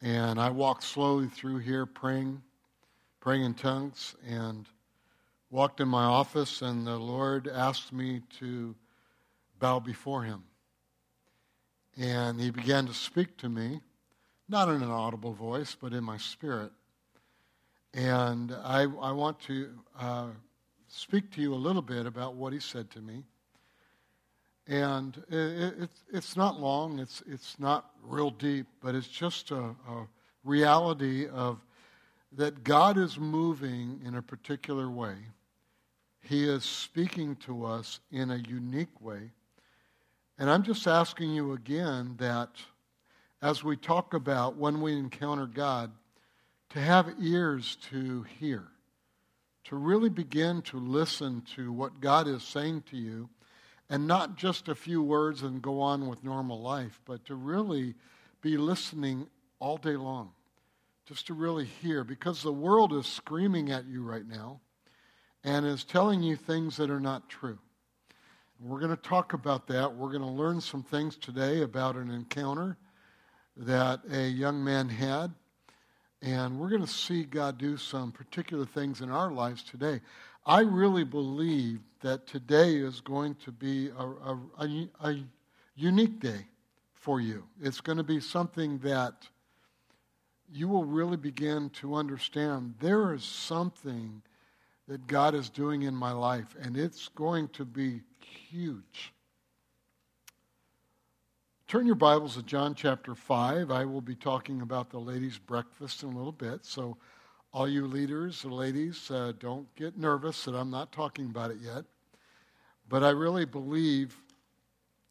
And I walked slowly through here praying, praying in tongues, and walked in my office, and the Lord asked me to bow before him. And he began to speak to me, not in an audible voice, but in my spirit. And I, I want to uh, speak to you a little bit about what he said to me. And it, it, it's not long, it's, it's not real deep, but it's just a, a reality of that God is moving in a particular way. He is speaking to us in a unique way. And I'm just asking you again that as we talk about when we encounter God, to have ears to hear, to really begin to listen to what God is saying to you and not just a few words and go on with normal life, but to really be listening all day long, just to really hear, because the world is screaming at you right now and is telling you things that are not true. We're going to talk about that. We're going to learn some things today about an encounter that a young man had. And we're going to see God do some particular things in our lives today. I really believe that today is going to be a, a, a, a unique day for you. It's going to be something that you will really begin to understand there is something that God is doing in my life, and it's going to be huge. Turn your Bibles to John chapter 5. I will be talking about the ladies' breakfast in a little bit, so all you leaders, ladies, uh, don't get nervous that I'm not talking about it yet. But I really believe,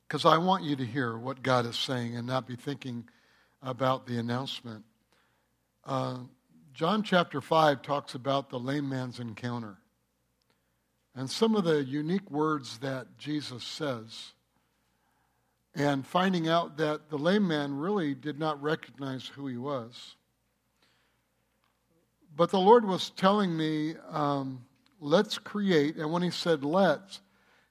because I want you to hear what God is saying and not be thinking about the announcement. Uh, John chapter 5 talks about the lame man's encounter. And some of the unique words that Jesus says, and finding out that the lame man really did not recognize who he was. But the Lord was telling me, um, let's create. And when He said let's,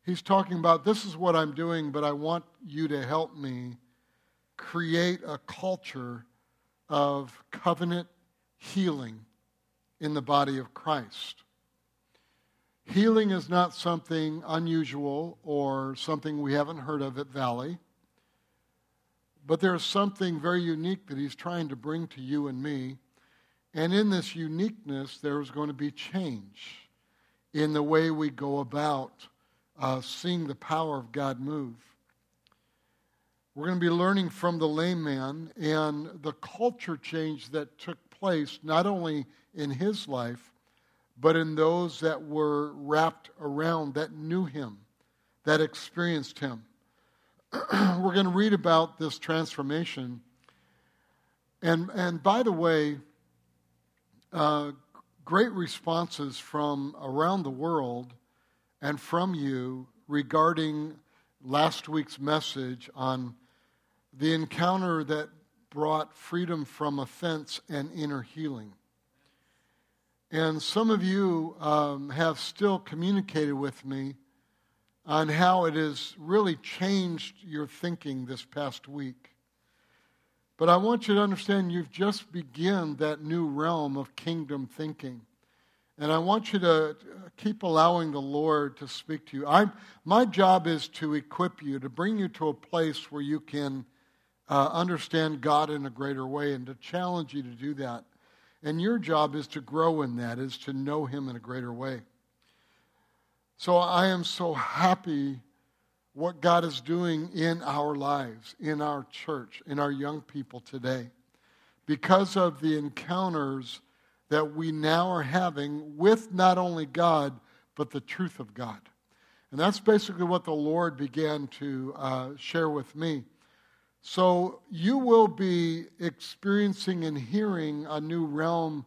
He's talking about this is what I'm doing, but I want you to help me create a culture of covenant healing in the body of Christ. Healing is not something unusual or something we haven't heard of at Valley, but there's something very unique that He's trying to bring to you and me and in this uniqueness, there is going to be change in the way we go about uh, seeing the power of God move. We're going to be learning from the lame man and the culture change that took place, not only in his life, but in those that were wrapped around, that knew him, that experienced him. We're going to read about this transformation. And, and by the way, uh, great responses from around the world and from you regarding last week's message on the encounter that brought freedom from offense and inner healing. And some of you um, have still communicated with me on how it has really changed your thinking this past week. But I want you to understand you've just begun that new realm of kingdom thinking. And I want you to keep allowing the Lord to speak to you. I'm, my job is to equip you, to bring you to a place where you can uh, understand God in a greater way and to challenge you to do that. And your job is to grow in that, is to know Him in a greater way. So I am so happy what God is doing in our lives, in our church, in our young people today, because of the encounters that we now are having with not only God, but the truth of God. And that's basically what the Lord began to uh, share with me. So you will be experiencing and hearing a new realm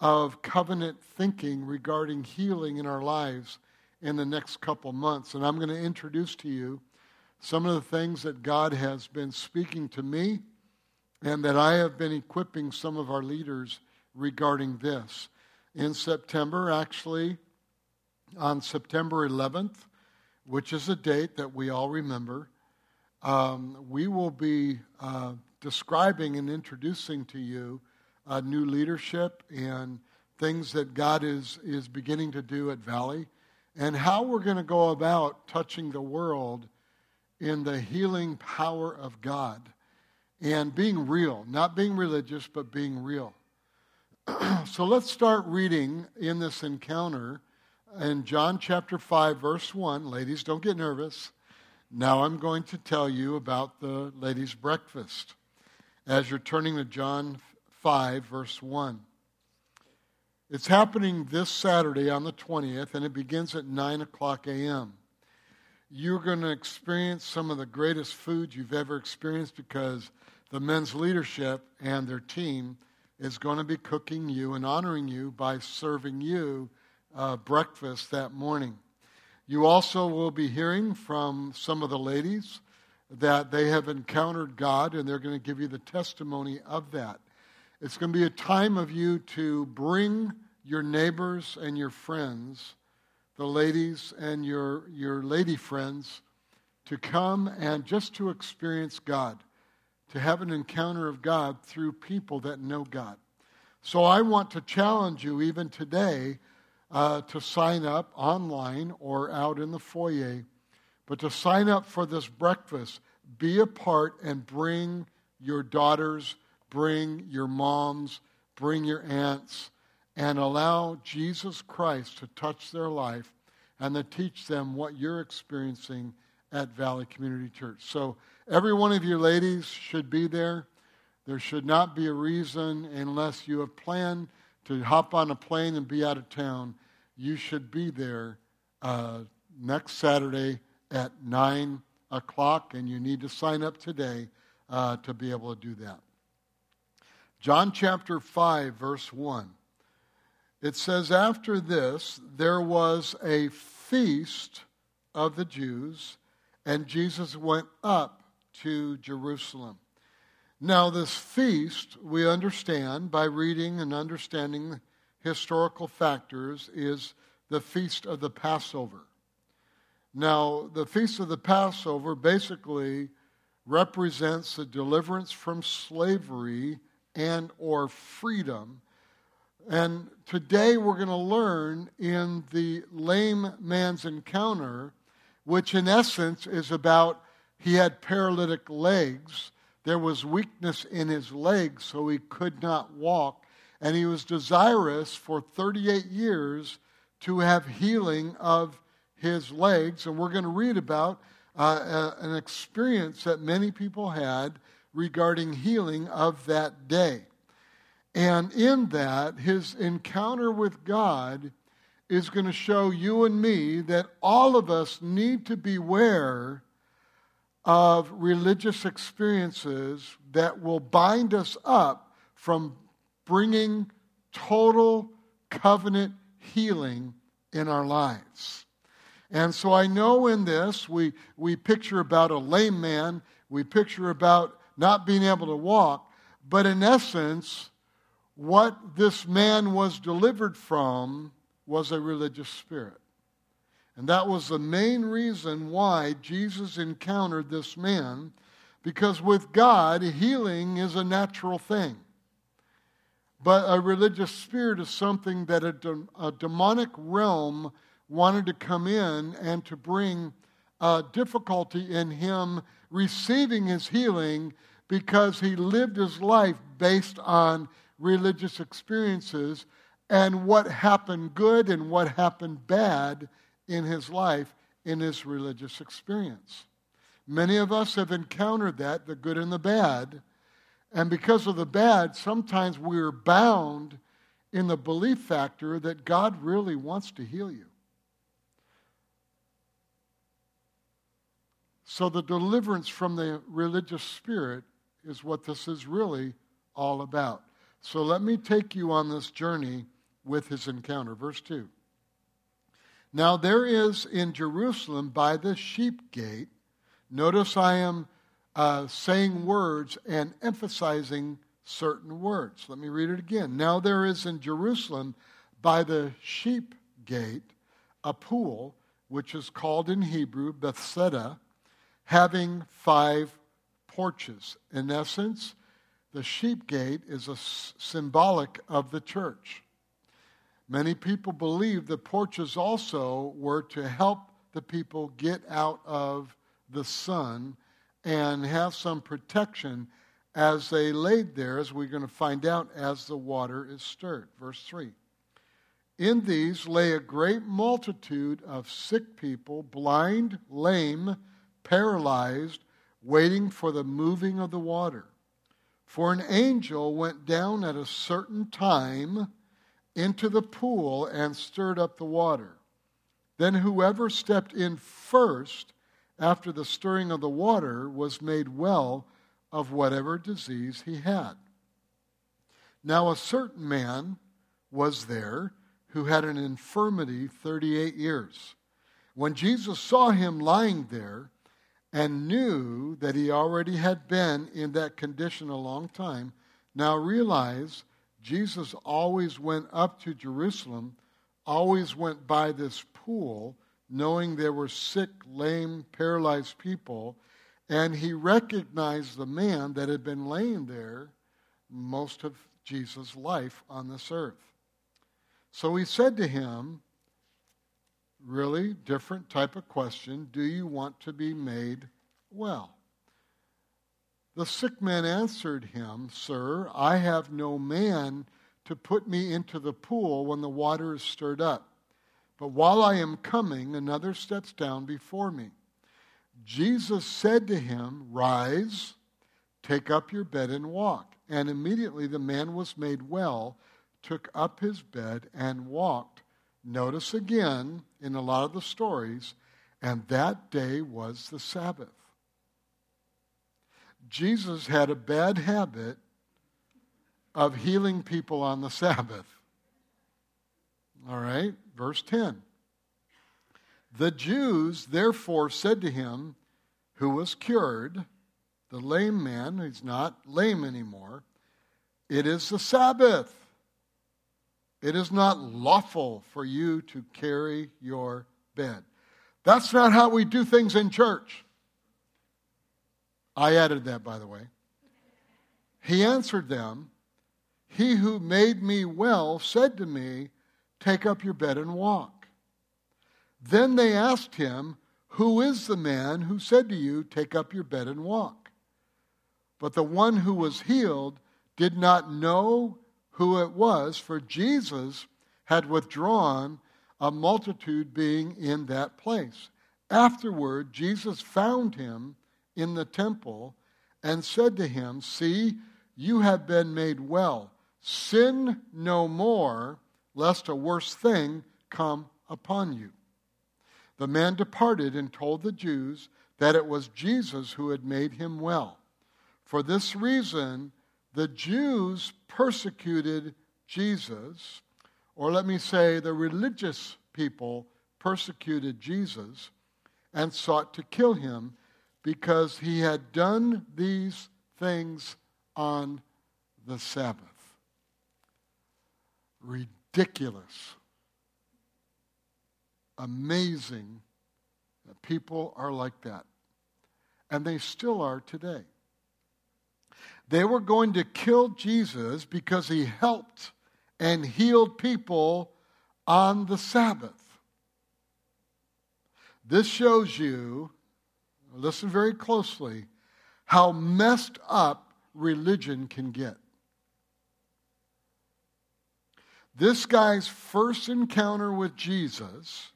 of covenant thinking regarding healing in our lives in the next couple months. And I'm going to introduce to you some of the things that God has been speaking to me and that I have been equipping some of our leaders regarding this. In September, actually, on September 11th, which is a date that we all remember, um, we will be uh, describing and introducing to you uh, new leadership and things that God is, is beginning to do at Valley and how we're going to go about touching the world in the healing power of God and being real, not being religious, but being real. so let's start reading in this encounter in John chapter 5, verse 1. Ladies, don't get nervous. Now I'm going to tell you about the ladies' breakfast as you're turning to John 5, verse 1. It's happening this Saturday on the 20th, and it begins at 9 o'clock a.m. You're going to experience some of the greatest food you've ever experienced because the men's leadership and their team is going to be cooking you and honoring you by serving you uh, breakfast that morning. You also will be hearing from some of the ladies that they have encountered God and they're going to give you the testimony of that. It's going to be a time of you to bring your neighbors and your friends, the ladies and your, your lady friends, to come and just to experience God, to have an encounter of God through people that know God. So I want to challenge you even today uh, to sign up online or out in the foyer, but to sign up for this breakfast, be a part and bring your daughters, bring your moms, bring your aunts, and allow Jesus Christ to touch their life and to teach them what you're experiencing at Valley Community Church. So, every one of you ladies should be there. There should not be a reason, unless you have planned to hop on a plane and be out of town, you should be there uh, next Saturday at 9 o'clock, and you need to sign up today uh, to be able to do that. John chapter 5, verse 1. It says, After this, there was a feast of the Jews, and Jesus went up to Jerusalem. Now, this feast, we understand by reading and understanding historical factors, is the feast of the Passover. Now, the feast of the Passover basically represents the deliverance from slavery and or freedom and today we're going to learn in the lame man's encounter, which in essence is about he had paralytic legs. There was weakness in his legs, so he could not walk. And he was desirous for 38 years to have healing of his legs. And we're going to read about uh, an experience that many people had regarding healing of that day. And in that, his encounter with God is going to show you and me that all of us need to beware of religious experiences that will bind us up from bringing total covenant healing in our lives. And so I know in this, we, we picture about a lame man, we picture about not being able to walk, but in essence, what this man was delivered from was a religious spirit. And that was the main reason why Jesus encountered this man, because with God, healing is a natural thing. But a religious spirit is something that a, de- a demonic realm wanted to come in and to bring uh, difficulty in him receiving his healing because he lived his life based on religious experiences and what happened good and what happened bad in his life in his religious experience. Many of us have encountered that, the good and the bad. And because of the bad, sometimes we're bound in the belief factor that God really wants to heal you. So the deliverance from the religious spirit is what this is really all about. So let me take you on this journey with his encounter. Verse 2. Now there is in Jerusalem by the sheep gate, notice I am uh, saying words and emphasizing certain words. Let me read it again. Now there is in Jerusalem by the sheep gate a pool, which is called in Hebrew Bethesda, having five porches. In essence, the sheep gate is a symbolic of the church. Many people believe the porches also were to help the people get out of the sun and have some protection as they laid there, as we're going to find out as the water is stirred. Verse 3. In these lay a great multitude of sick people, blind, lame, paralyzed, waiting for the moving of the water. For an angel went down at a certain time into the pool and stirred up the water. Then whoever stepped in first after the stirring of the water was made well of whatever disease he had. Now a certain man was there who had an infirmity 38 years. When Jesus saw him lying there and knew that he already had been in that condition a long time, now realize Jesus always went up to Jerusalem, always went by this pool, knowing there were sick, lame, paralyzed people, and he recognized the man that had been laying there most of Jesus' life on this earth. So he said to him, really different type of question, do you want to be made well? The sick man answered him, Sir, I have no man to put me into the pool when the water is stirred up. But while I am coming, another steps down before me. Jesus said to him, Rise, take up your bed and walk. And immediately the man was made well, took up his bed, and walked. Notice again in a lot of the stories, and that day was the Sabbath. Jesus had a bad habit of healing people on the Sabbath. All right, verse 10. The Jews therefore said to him, who was cured, the lame man, he's not lame anymore, it is the Sabbath. It is not lawful for you to carry your bed. That's not how we do things in church. I added that, by the way. He answered them, He who made me well said to me, Take up your bed and walk. Then they asked him, Who is the man who said to you, Take up your bed and walk? But the one who was healed did not know who it was, for Jesus had withdrawn, a multitude being in that place. Afterward, Jesus found him in the temple and said to him, See, you have been made well. Sin no more, lest a worse thing come upon you. The man departed and told the Jews that it was Jesus who had made him well. For this reason, the Jews persecuted Jesus, or let me say, the religious people persecuted Jesus and sought to kill him because he had done these things on the Sabbath. Ridiculous. Amazing that people are like that. And they still are today. They were going to kill Jesus because he helped and healed people on the Sabbath. This shows you, listen very closely, how messed up religion can get. This guy's first encounter with Jesus,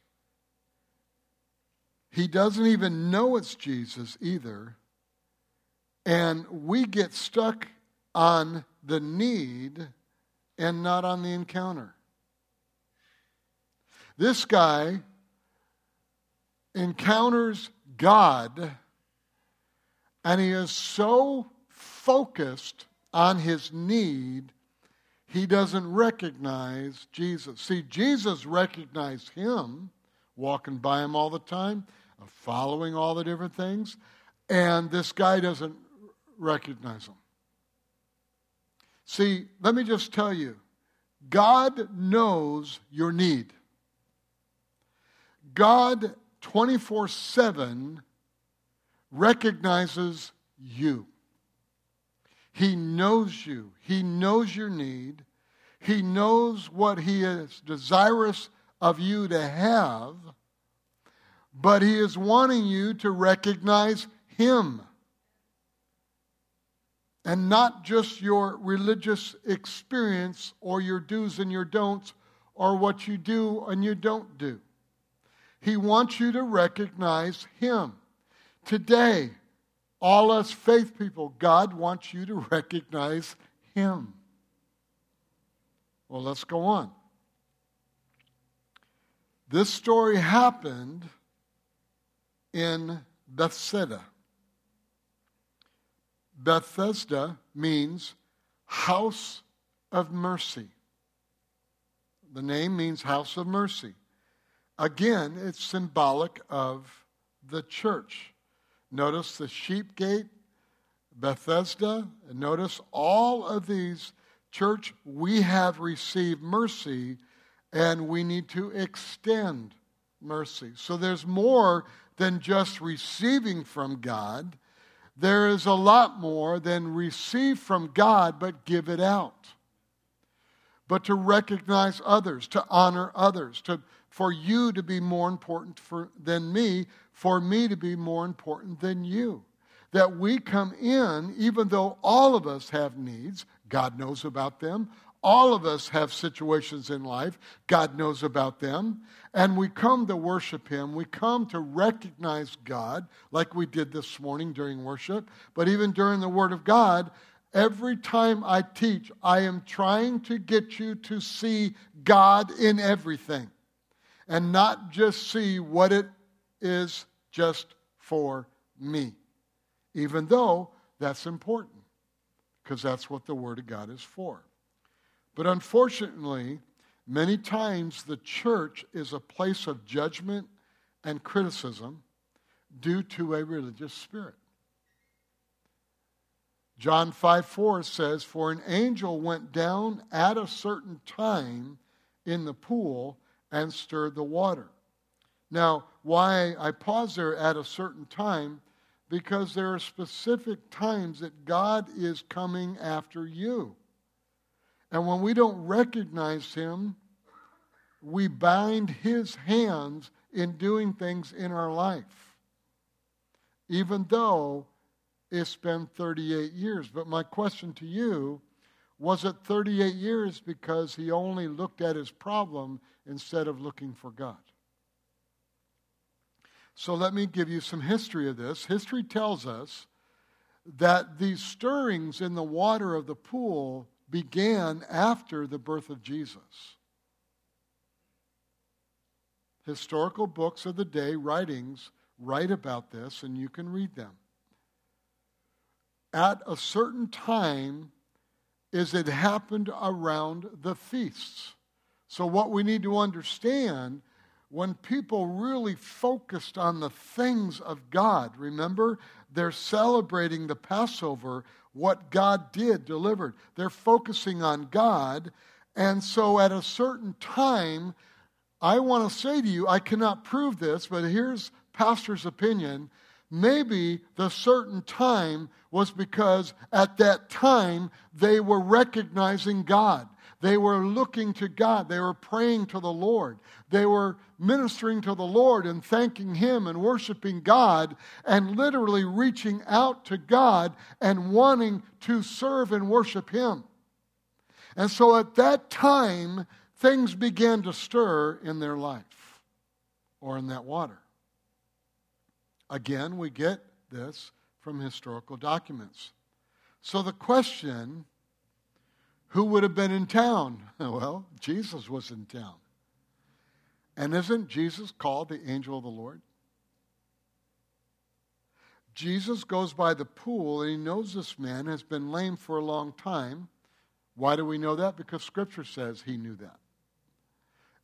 he doesn't even know it's Jesus either. And we get stuck on the need and not on the encounter. This guy encounters God and he is so focused on his need, he doesn't recognize Jesus. See, Jesus recognized him, walking by him all the time, following all the different things, and this guy doesn't recognize them. See, let me just tell you God knows your need. God 24 7 recognizes you. He knows you. He knows your need. He knows what He is desirous of you to have, but He is wanting you to recognize Him. And not just your religious experience or your do's and your don'ts or what you do and you don't do. He wants you to recognize Him. Today, all us faith people, God wants you to recognize Him. Well, let's go on. This story happened in Bethsaida. Bethesda means house of mercy. The name means house of mercy. Again, it's symbolic of the church. Notice the sheep gate, Bethesda, and notice all of these church, we have received mercy and we need to extend mercy. So there's more than just receiving from God. There is a lot more than receive from God, but give it out. But to recognize others, to honor others, to, for you to be more important for, than me, for me to be more important than you. That we come in, even though all of us have needs, God knows about them. All of us have situations in life, God knows about them. And we come to worship Him. We come to recognize God, like we did this morning during worship. But even during the Word of God, every time I teach, I am trying to get you to see God in everything and not just see what it is just for me, even though that's important because that's what the Word of God is for. But unfortunately, many times the church is a place of judgment and criticism due to a religious spirit. John 5 4 says, For an angel went down at a certain time in the pool and stirred the water. Now, why I pause there at a certain time because there are specific times that God is coming after you. And when we don't recognize Him, we bind His hands in doing things in our life, even though it's been 38 years. But my question to you was it 38 years because He only looked at His problem instead of looking for God? So let me give you some history of this. History tells us that these stirrings in the water of the pool began after the birth of Jesus. Historical books of the day, writings, write about this, and you can read them. At a certain time, is it happened around the feasts. So, what we need to understand when people really focused on the things of God, remember, they're celebrating the Passover, what God did, delivered. They're focusing on God. And so at a certain time, I want to say to you, I cannot prove this, but here's pastor's opinion. Maybe the certain time was because at that time they were recognizing God. They were looking to God. They were praying to the Lord. They were ministering to the Lord and thanking Him and worshiping God and literally reaching out to God and wanting to serve and worship Him. And so at that time, things began to stir in their life or in that water. Again, we get this from historical documents. So the question who would have been in town? Well, Jesus was in town. And isn't Jesus called the angel of the Lord? Jesus goes by the pool and he knows this man has been lame for a long time. Why do we know that? Because Scripture says he knew that.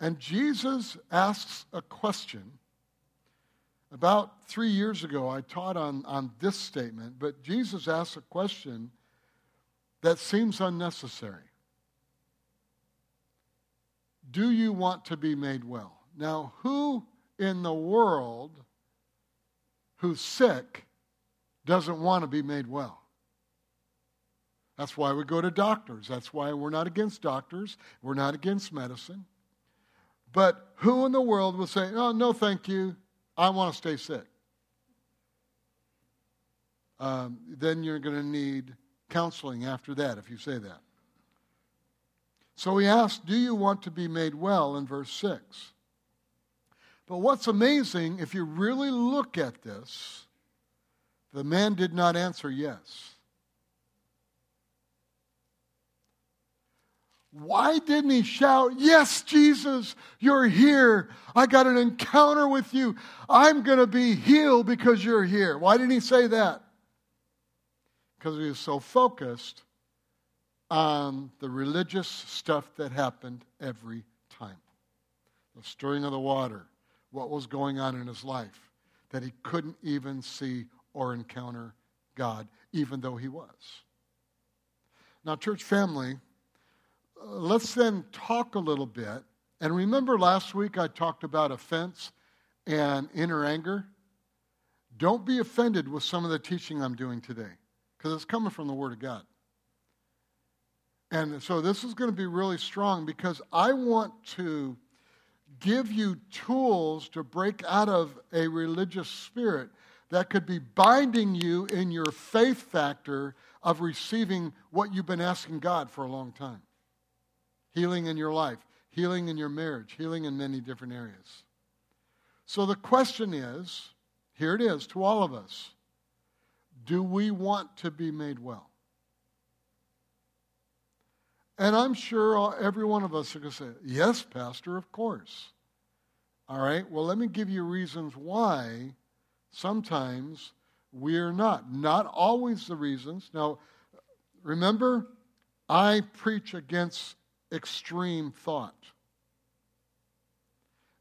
And Jesus asks a question. About three years ago, I taught on, on this statement, but Jesus asks a question that seems unnecessary. Do you want to be made well? Now, who in the world who's sick doesn't want to be made well. That's why we go to doctors. That's why we're not against doctors. We're not against medicine. But who in the world will say, oh, no, thank you. I want to stay sick? Um, then you're going to need counseling after that if you say that. So he asked, Do you want to be made well in verse 6? But what's amazing, if you really look at this, the man did not answer yes. Why didn't he shout, Yes, Jesus, you're here. I got an encounter with you. I'm going to be healed because you're here. Why didn't he say that? Because he was so focused on the religious stuff that happened every time the stirring of the water, what was going on in his life, that he couldn't even see or encounter God, even though he was. Now, church family, uh, let's then talk a little bit. And remember last week I talked about offense and inner anger? Don't be offended with some of the teaching I'm doing today because it's coming from the Word of God. And so this is going to be really strong because I want to give you tools to break out of a religious spirit that could be binding you in your faith factor of receiving what you've been asking God for a long time healing in your life, healing in your marriage, healing in many different areas. So the question is here it is to all of us do we want to be made well? And I'm sure every one of us are going to say, Yes, Pastor, of course. All right, well, let me give you reasons why sometimes we are not. Not always the reasons. Now, remember, I preach against extreme thought.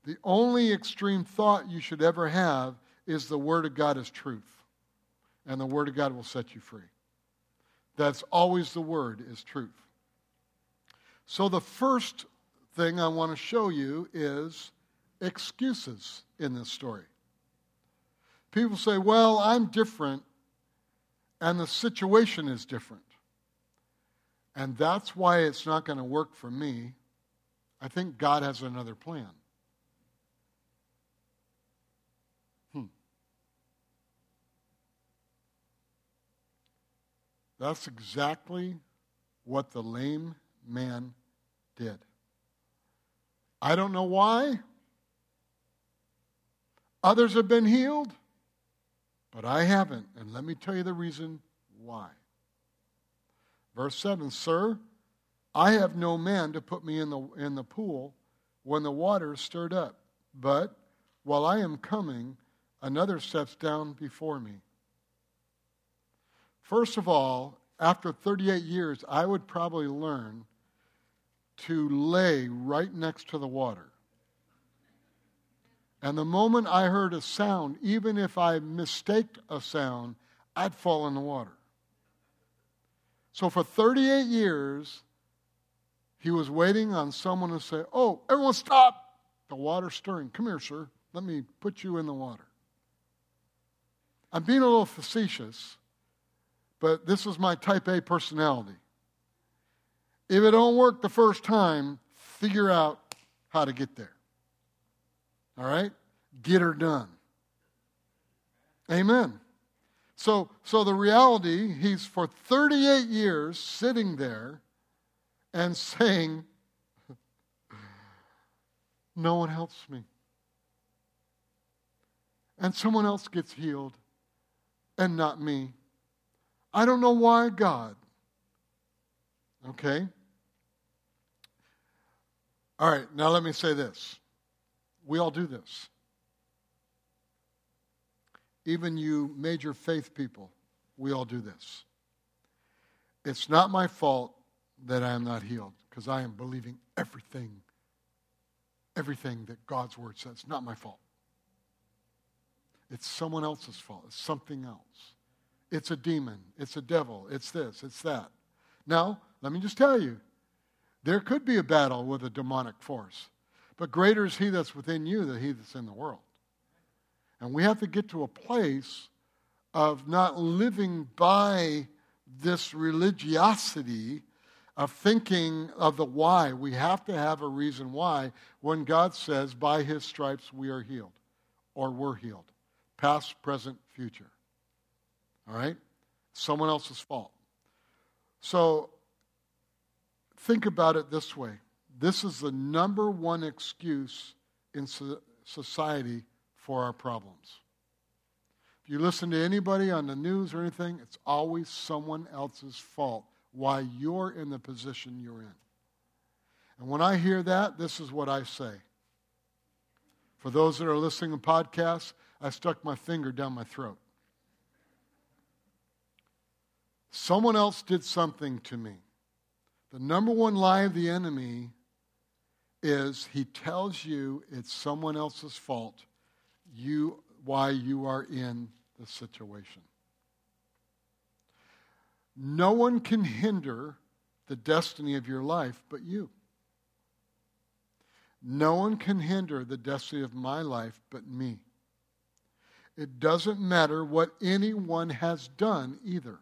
The only extreme thought you should ever have is the Word of God is truth. And the Word of God will set you free. That's always the Word is truth. So the first thing I want to show you is excuses in this story. People say, well, I'm different, and the situation is different. And that's why it's not going to work for me. I think God has another plan. That's exactly what the lame man did. I don't know why. Others have been healed, but I haven't. And let me tell you the reason why. Verse 7 Sir, I have no man to put me in the, in the pool when the water is stirred up. But while I am coming, another steps down before me. First of all, after 38 years, I would probably learn to lay right next to the water. And the moment I heard a sound, even if I mistaked a sound, I'd fall in the water. So for 38 years, he was waiting on someone to say, Oh, everyone stop! The water's stirring. Come here, sir. Let me put you in the water. I'm being a little facetious, but this is my type A personality. If it don't work the first time, figure out how to get there. All right? Get her done. Amen. So, so the reality, he's for 38 years sitting there and saying, No one helps me. And someone else gets healed and not me. I don't know why, God. Okay? All right, now let me say this. We all do this even you major faith people, we all do this. It's not my fault that I am not healed because I am believing everything, everything that God's word says. Not my fault. It's someone else's fault. It's something else. It's a demon. It's a devil. It's this. It's that. Now, let me just tell you there could be a battle with a demonic force, but greater is he that's within you than he that's in the world. And we have to get to a place of not living by this religiosity of thinking of the why. We have to have a reason why when God says, by his stripes we are healed or we're healed. Past, present, future. All right? Someone else's fault. So think about it this way this is the number one excuse in society for our problems. If you listen to anybody on the news or anything, it's always someone else's fault why you're in the position you're in. And when I hear that, this is what I say. For those that are listening to podcasts, I stuck my finger down my throat. Someone else did something to me. The number one lie of the enemy is he tells you it's someone else's fault you why you are in the situation. No one can hinder the destiny of your life but you. No one can hinder the destiny of my life but me. It doesn't matter what anyone has done either.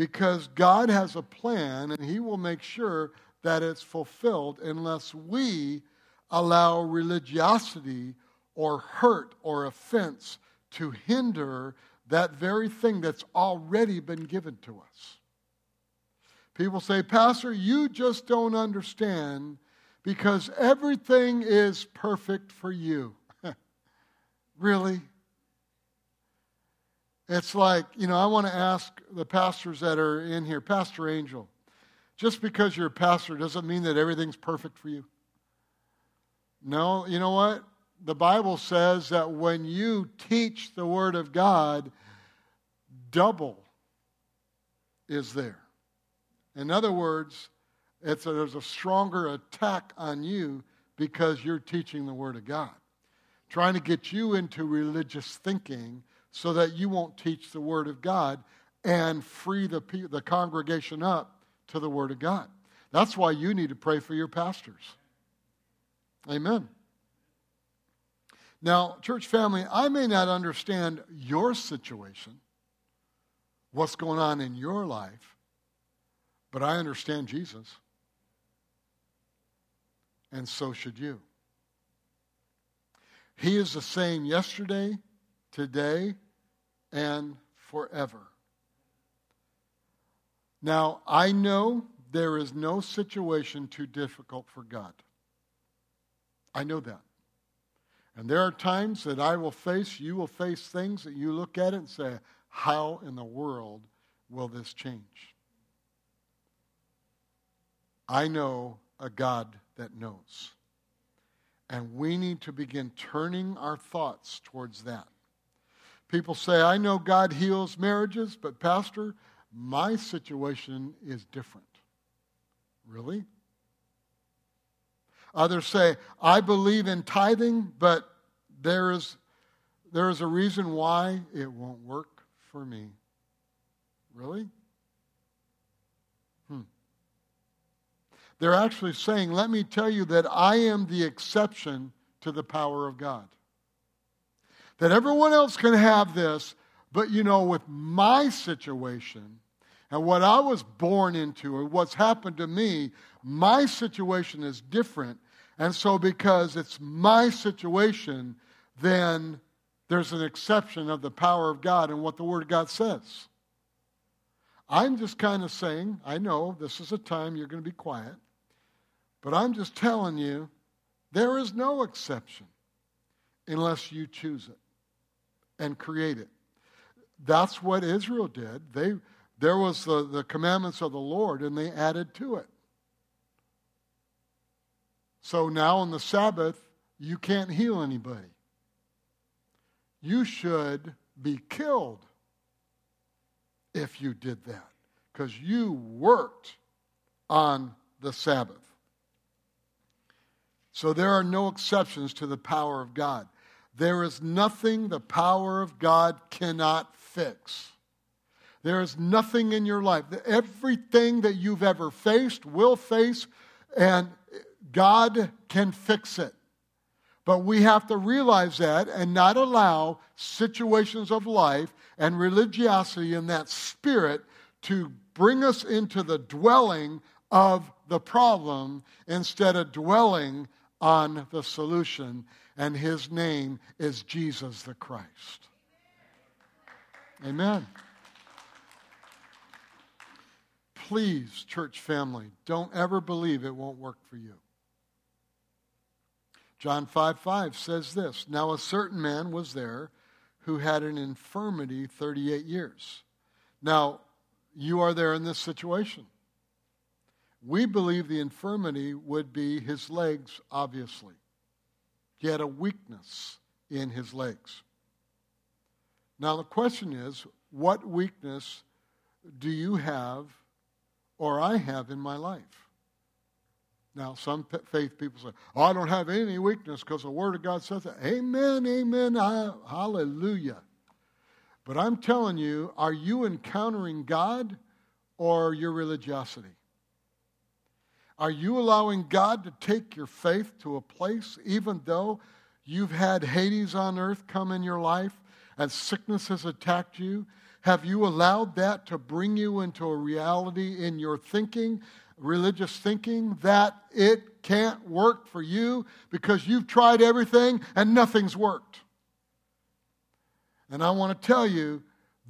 Because God has a plan and He will make sure that it's fulfilled unless we allow religiosity or hurt or offense to hinder that very thing that's already been given to us. People say, Pastor, you just don't understand because everything is perfect for you. really? It's like, you know, I want to ask the pastors that are in here, Pastor Angel, just because you're a pastor doesn't mean that everything's perfect for you. No, you know what? The Bible says that when you teach the Word of God, double is there. In other words, a, there's a stronger attack on you because you're teaching the Word of God, trying to get you into religious thinking so that you won't teach the Word of God and free the, the congregation up to the Word of God. That's why you need to pray for your pastors. Amen. Now, church family, I may not understand your situation, what's going on in your life, but I understand Jesus. And so should you. He is the same yesterday, today, and forever. Now, I know there is no situation too difficult for God. I know that. And there are times that I will face, you will face things that you look at it and say, how in the world will this change? I know a God that knows. And we need to begin turning our thoughts towards that. People say, I know God heals marriages, but Pastor, my situation is different. Really? Others say, I believe in tithing, but there is, there is a reason why it won't work for me. Really? Hmm. They're actually saying, let me tell you that I am the exception to the power of God. That everyone else can have this, but you know, with my situation and what I was born into and what's happened to me, my situation is different. And so, because it's my situation, then there's an exception of the power of God and what the Word of God says. I'm just kind of saying, I know this is a time you're going to be quiet, but I'm just telling you, there is no exception unless you choose it and create it. That's what Israel did. They, there was the, the commandments of the Lord, and they added to it. So now on the Sabbath, you can't heal anybody. You should be killed if you did that because you worked on the Sabbath. So there are no exceptions to the power of God. There is nothing the power of God cannot fix. There is nothing in your life. Everything that you've ever faced, will face, and God can fix it. But we have to realize that and not allow situations of life and religiosity in that spirit to bring us into the dwelling of the problem instead of dwelling on the solution. And his name is Jesus the Christ. Amen. Please, church family, don't ever believe it won't work for you. John 5 5 says this Now a certain man was there who had an infirmity 38 years. Now, you are there in this situation. We believe the infirmity would be his legs, obviously. He had a weakness in his legs. Now, the question is what weakness do you have or I have in my life? Now, some faith people say, oh, I don't have any weakness because the Word of God says that. Amen, amen, hallelujah. But I'm telling you, are you encountering God or your religiosity? Are you allowing God to take your faith to a place, even though you've had Hades on earth come in your life and sickness has attacked you? Have you allowed that to bring you into a reality in your thinking religious thinking that it can't work for you because you've tried everything and nothing's worked. And I want to tell you,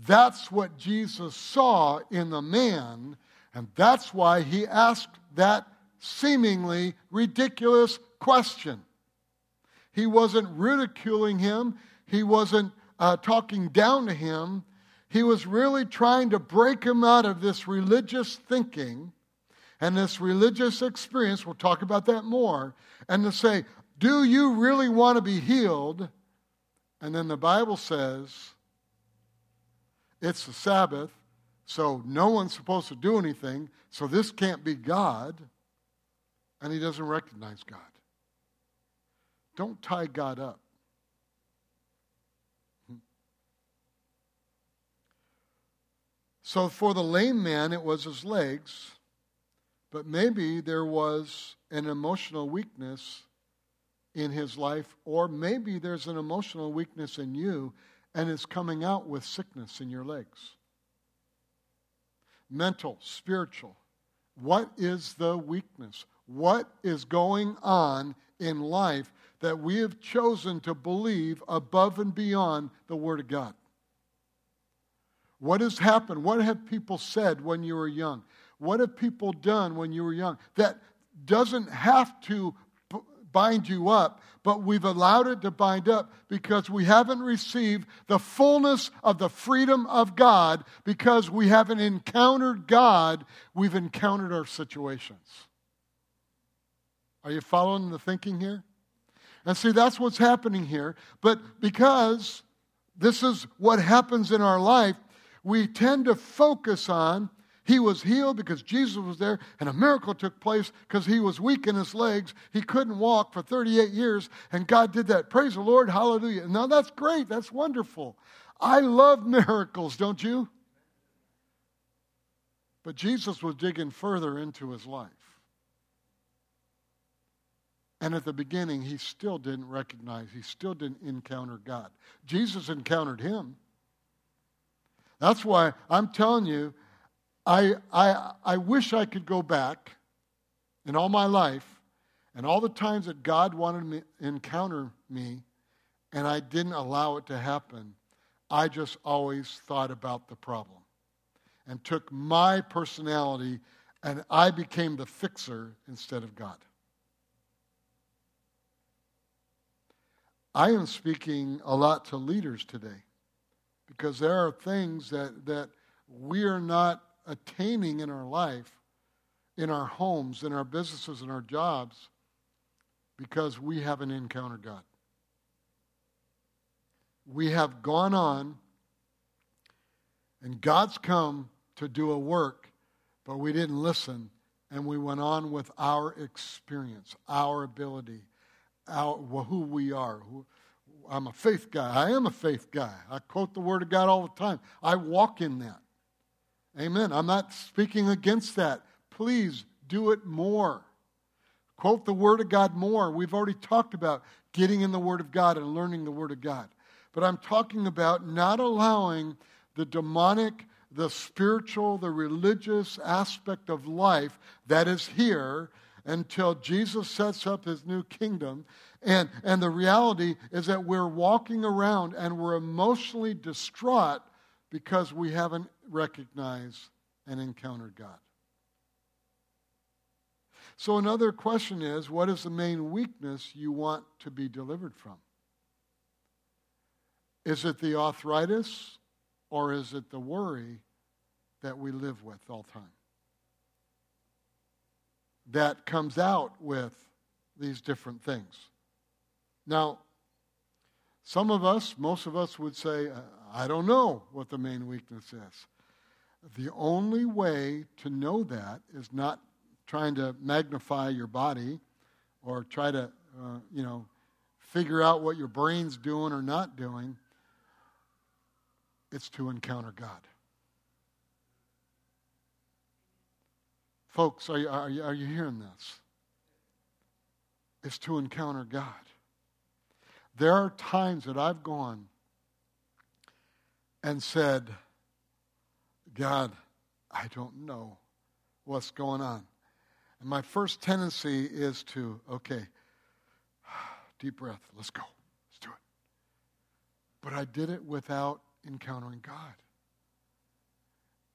that's what Jesus saw in the man, and that's why he asked that seemingly ridiculous question. He wasn't ridiculing him, he wasn't uh, talking down to him. He was really trying to break him out of this religious thinking and this religious experience, we'll talk about that more, and to say, do you really want to be healed? And then the Bible says, it's the Sabbath, so no one's supposed to do anything, so this can't be God. And he doesn't recognize God. Don't tie God up. So for the lame man, it was his legs. But maybe there was an emotional weakness in his life, or maybe there's an emotional weakness in you and it's coming out with sickness in your legs. Mental, spiritual. What is the weakness? What is going on in life that we have chosen to believe above and beyond the Word of God? What has happened? What have people said when you were young? What have people done when you were young? That doesn't have to bind you up, but we've allowed it to bind up because we haven't received the fullness of the freedom of God because we haven't encountered God, we've encountered our situations. Are you following the thinking here? And see, that's what's happening here. But because this is what happens in our life, we tend to focus on he was healed because Jesus was there, and a miracle took place because he was weak in his legs. He couldn't walk for 38 years, and God did that. Praise the Lord. Hallelujah. Now, that's great. That's wonderful. I love miracles, don't you? But Jesus was digging further into his life. And at the beginning, he still didn't recognize, he still didn't encounter God. Jesus encountered him. That's why I'm telling you, I, I, I wish I could go back in all my life and all the times that God wanted me to encounter me and I didn't allow it to happen. I just always thought about the problem and took my personality and I became the fixer instead of God. I am speaking a lot to leaders today because there are things that, that we are not attaining in our life, in our homes, in our businesses, in our jobs, because we haven't encountered God. We have gone on, and God's come to do a work, but we didn't listen, and we went on with our experience, our ability, our, who we are. I'm a faith guy. I am a faith guy. I quote the Word of God all the time. I walk in that. Amen. I'm not speaking against that. Please do it more. Quote the Word of God more. We've already talked about getting in the Word of God and learning the Word of God. But I'm talking about not allowing the demonic, the spiritual, the religious aspect of life that is here until Jesus sets up his new kingdom. And, and the reality is that we're walking around and we're emotionally distraught because we haven't recognized and encountered God. So, another question is what is the main weakness you want to be delivered from? Is it the arthritis or is it the worry that we live with all time? That comes out with these different things. Now, some of us, most of us would say, I don't know what the main weakness is. The only way to know that is not trying to magnify your body or try to, uh, you know, figure out what your brain's doing or not doing. It's to encounter God. Folks, are you, are you, are you hearing this? It's to encounter God. There are times that I've gone and said, God, I don't know what's going on. And my first tendency is to, okay, deep breath, let's go, let's do it. But I did it without encountering God.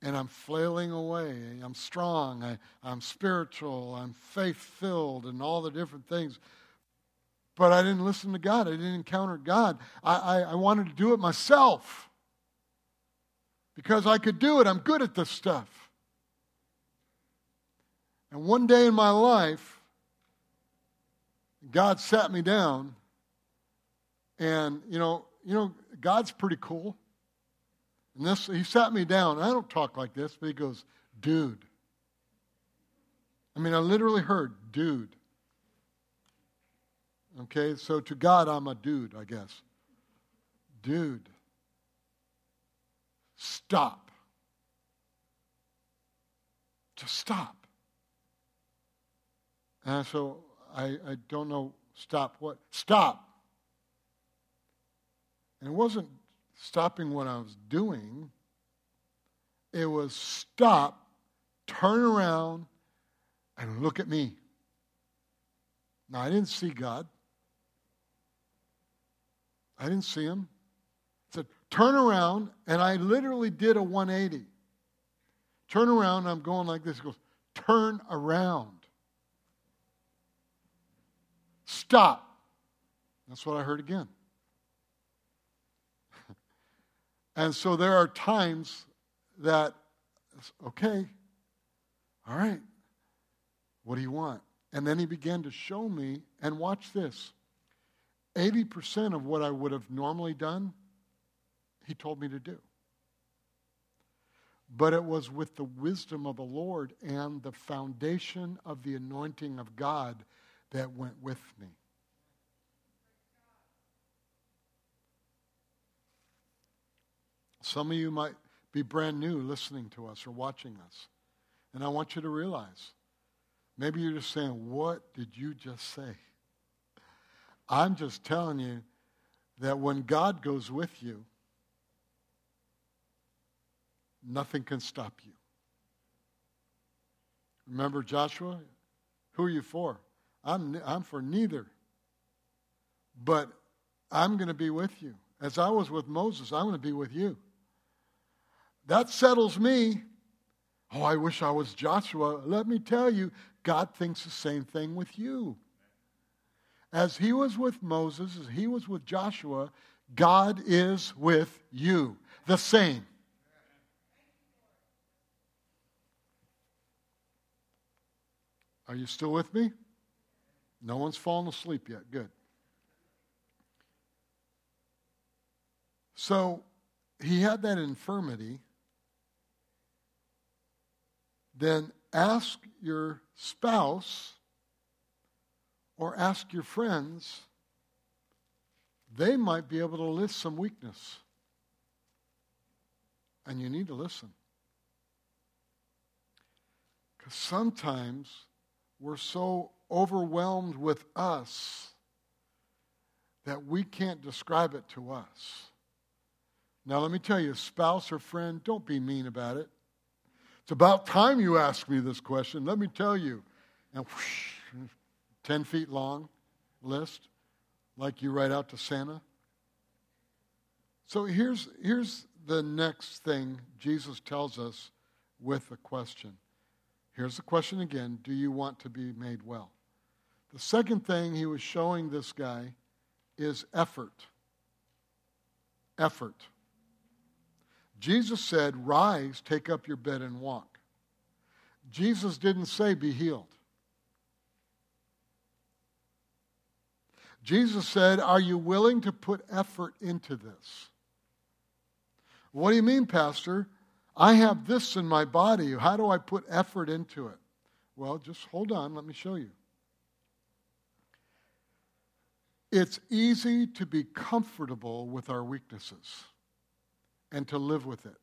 And I'm flailing away. I'm strong. I, I'm spiritual. I'm faith filled and all the different things. But I didn't listen to God. I didn't encounter God. I, I, I wanted to do it myself because I could do it. I'm good at this stuff. And one day in my life, God sat me down, and you know, you know, God's pretty cool. And this, he sat me down. I don't talk like this, but he goes, "Dude." I mean, I literally heard, "Dude." Okay, so to God, I'm a dude, I guess. Dude, stop. Just stop. And so I, I don't know, stop what? Stop. And it wasn't stopping what I was doing, it was stop, turn around, and look at me. Now, I didn't see God. I didn't see him. I said, turn around, and I literally did a 180. Turn around, I'm going like this. He goes, turn around. Stop. That's what I heard again. And so there are times that, okay, all right, what do you want? And then he began to show me, and watch this 80% of what I would have normally done, he told me to do. But it was with the wisdom of the Lord and the foundation of the anointing of God that went with me. Some of you might be brand new listening to us or watching us. And I want you to realize maybe you're just saying, What did you just say? I'm just telling you that when God goes with you, nothing can stop you. Remember Joshua? Who are you for? I'm, I'm for neither. But I'm going to be with you. As I was with Moses, I'm going to be with you. That settles me. Oh, I wish I was Joshua. Let me tell you, God thinks the same thing with you. As he was with Moses, as he was with Joshua, God is with you. The same. Are you still with me? No one's fallen asleep yet. Good. So he had that infirmity. Then ask your spouse or ask your friends. They might be able to list some weakness. And you need to listen. Because sometimes we're so overwhelmed with us that we can't describe it to us. Now, let me tell you, spouse or friend, don't be mean about it. It's about time you ask me this question. Let me tell you. And whoosh, 10 feet long list, like you write out to Santa. So here's, here's the next thing Jesus tells us with the question. Here's the question again Do you want to be made well? The second thing he was showing this guy is effort. Effort. Jesus said, Rise, take up your bed, and walk. Jesus didn't say, Be healed. Jesus said, Are you willing to put effort into this? What do you mean, Pastor? I have this in my body. How do I put effort into it? Well, just hold on. Let me show you. It's easy to be comfortable with our weaknesses and to live with it.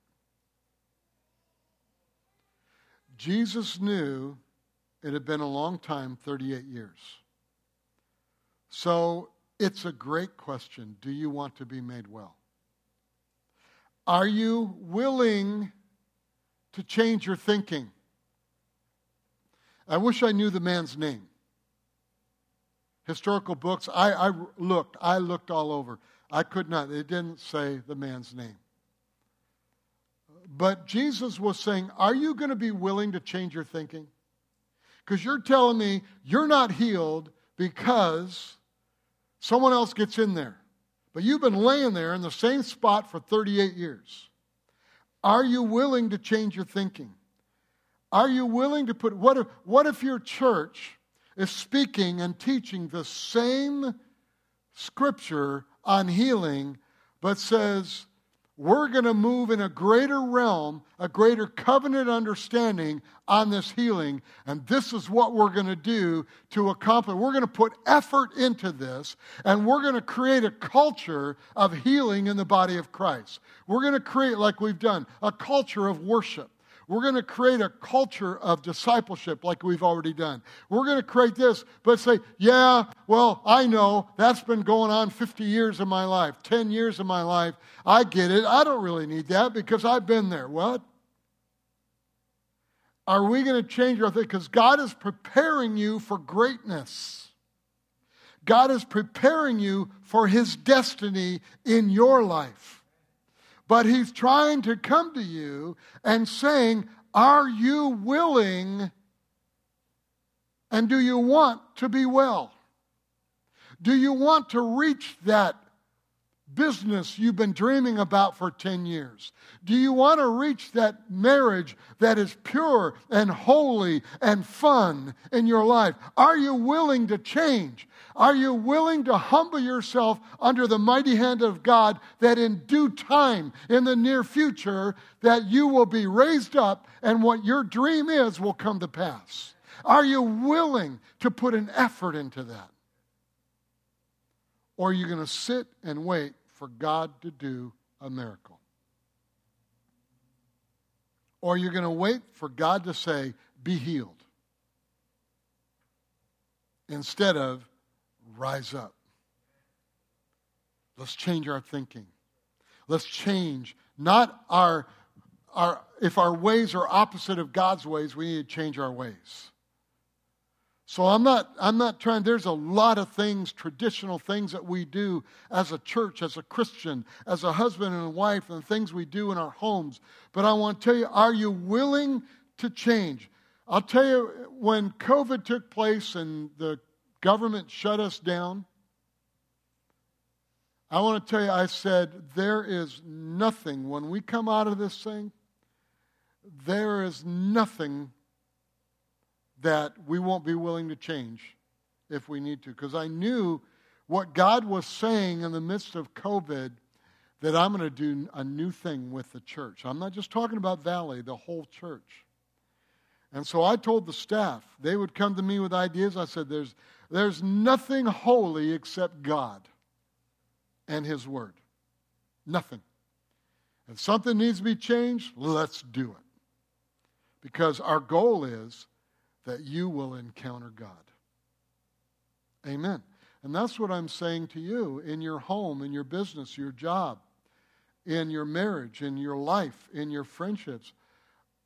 Jesus knew it had been a long time 38 years. So it's a great question. Do you want to be made well? Are you willing to change your thinking? I wish I knew the man's name. Historical books, I, I looked, I looked all over. I could not, it didn't say the man's name. But Jesus was saying, Are you going to be willing to change your thinking? Because you're telling me you're not healed because someone else gets in there. But you've been laying there in the same spot for 38 years. Are you willing to change your thinking? Are you willing to put, what if, what if your church is speaking and teaching the same scripture on healing, but says, we're going to move in a greater realm, a greater covenant understanding on this healing. And this is what we're going to do to accomplish. We're going to put effort into this, and we're going to create a culture of healing in the body of Christ. We're going to create, like we've done, a culture of worship. We're going to create a culture of discipleship like we've already done. We're going to create this, but say, yeah, well, I know that's been going on 50 years of my life, 10 years of my life. I get it. I don't really need that because I've been there. What? Are we going to change our thing? Because God is preparing you for greatness. God is preparing you for his destiny in your life. But he's trying to come to you and saying, Are you willing and do you want to be well? Do you want to reach that business you've been dreaming about for 10 years? Do you want to reach that marriage that is pure and holy and fun in your life? Are you willing to change? Are you willing to humble yourself under the mighty hand of God that in due time, in the near future, that you will be raised up and what your dream is will come to pass? Are you willing to put an effort into that? Or are you going to sit and wait for God to do a miracle? Or you're going to wait for God to say, be healed. Instead of, rise up. Let's change our thinking. Let's change not our, our if our ways are opposite of God's ways, we need to change our ways. So I'm not, I'm not trying, there's a lot of things, traditional things that we do as a church, as a Christian, as a husband and a wife, and things we do in our homes. But I want to tell you, are you willing to change? I'll tell you, when COVID took place and the government shut us down, I want to tell you, I said, there is nothing, when we come out of this thing, there is nothing that we won't be willing to change if we need to. Because I knew what God was saying in the midst of COVID that I'm going to do a new thing with the church. I'm not just talking about Valley, the whole church. And so I told the staff, they would come to me with ideas. I said, There's, there's nothing holy except God and His Word. Nothing. If something needs to be changed, let's do it. Because our goal is that you will encounter God. Amen. And that's what I'm saying to you in your home, in your business, your job, in your marriage, in your life, in your friendships.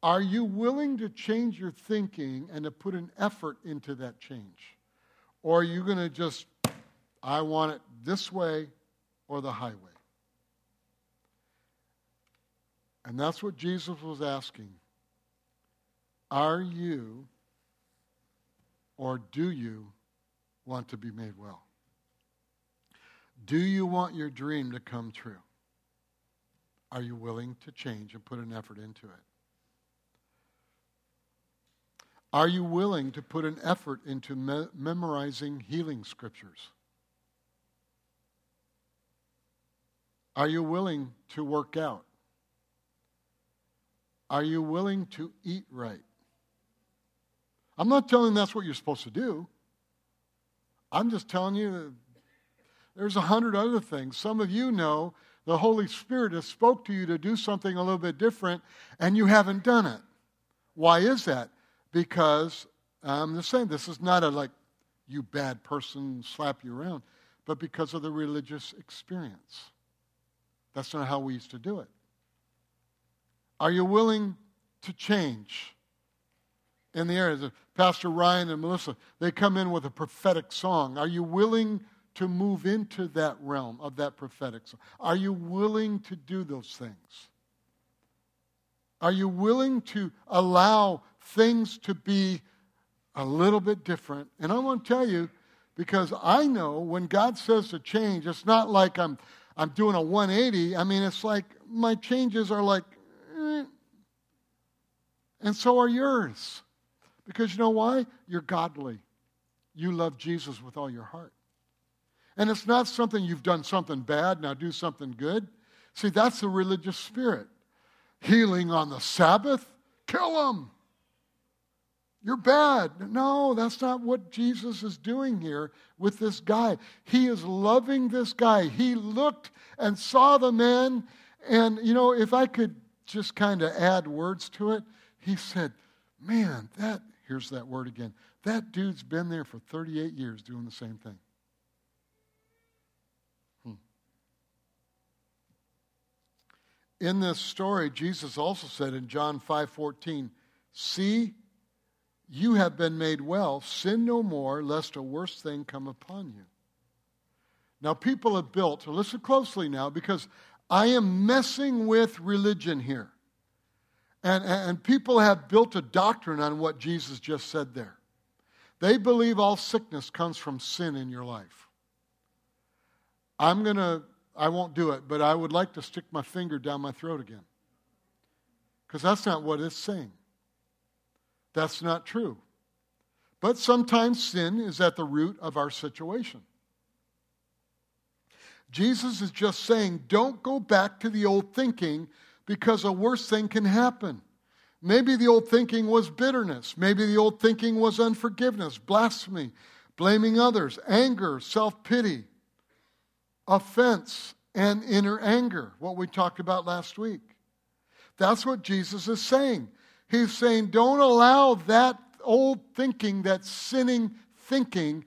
Are you willing to change your thinking and to put an effort into that change? Or are you going to just, I want it this way or the highway? And that's what Jesus was asking. Are you or do you want to be made well? Do you want your dream to come true? Are you willing to change and put an effort into it? Are you willing to put an effort into me- memorizing healing scriptures? Are you willing to work out? Are you willing to eat right? I'm not telling that's what you're supposed to do. I'm just telling you that there's a hundred other things. Some of you know the Holy Spirit has spoke to you to do something a little bit different, and you haven't done it. Why is that? Because I'm just saying this is not a like you bad person slap you around, but because of the religious experience. That's not how we used to do it. Are you willing to change? In the areas of Pastor Ryan and Melissa, they come in with a prophetic song. Are you willing to move into that realm of that prophetic song? Are you willing to do those things? Are you willing to allow things to be a little bit different? And I want to tell you, because I know when God says to change, it's not like I'm, I'm doing a 180. I mean, it's like my changes are like, eh. and so are yours. Because you know why? You're godly. You love Jesus with all your heart. And it's not something you've done something bad, now do something good. See, that's the religious spirit. Healing on the Sabbath, kill them. You're bad. No, that's not what Jesus is doing here with this guy. He is loving this guy. He looked and saw the man, and, you know, if I could just kind of add words to it, he said, Man, that, here's that word again, that dude's been there for 38 years doing the same thing. Hmm. in this story, Jesus also said in John 5:14, "See, you have been made well. Sin no more, lest a worse thing come upon you." Now, people have built, listen closely now, because I am messing with religion here. And, and people have built a doctrine on what Jesus just said there. They believe all sickness comes from sin in your life. I'm going to I won't do it, but I would like to stick my finger down my throat again. Because that's not what it's saying. That's not true. But sometimes sin is at the root of our situation. Jesus is just saying, don't go back to the old thinking because a worse thing can happen. Maybe the old thinking was bitterness. Maybe the old thinking was unforgiveness, blasphemy, blaming others, anger, self pity offense and inner anger, what we talked about last week. That's what Jesus is saying. He's saying, don't allow that old thinking, that sinning thinking,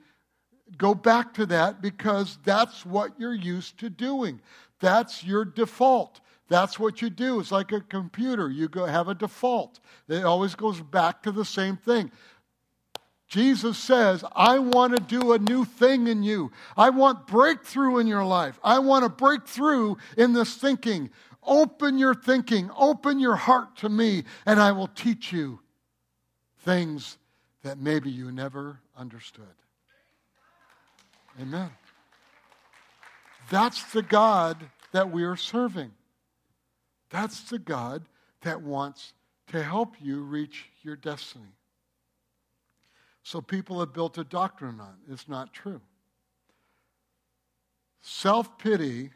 go back to that because that's what you're used to doing. That's your default. That's what you do. It's like a computer. You go have a default. It always goes back to the same thing. Jesus says, I want to do a new thing in you. I want breakthrough in your life. I want to break through in this thinking. Open your thinking, open your heart to me, and I will teach you things that maybe you never understood. Amen. That's the God that we are serving. That's the God that wants to help you reach your destiny. So people have built a doctrine on it. It's not true. Self pity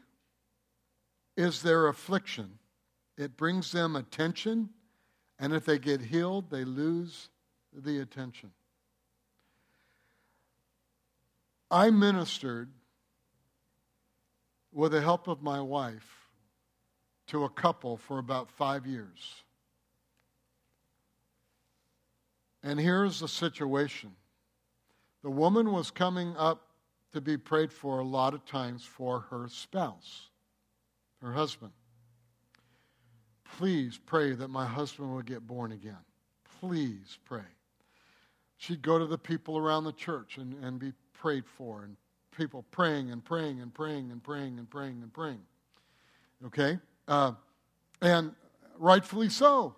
is their affliction, it brings them attention, and if they get healed, they lose the attention. I ministered with the help of my wife to a couple for about five years. And here's the situation the woman was coming up to be prayed for a lot of times for her spouse, her husband. Please pray that my husband will get born again. Please pray. She'd go to the people around the church and, and be prayed for, and people praying and praying and praying and praying and praying and praying. Okay? Uh, and rightfully so.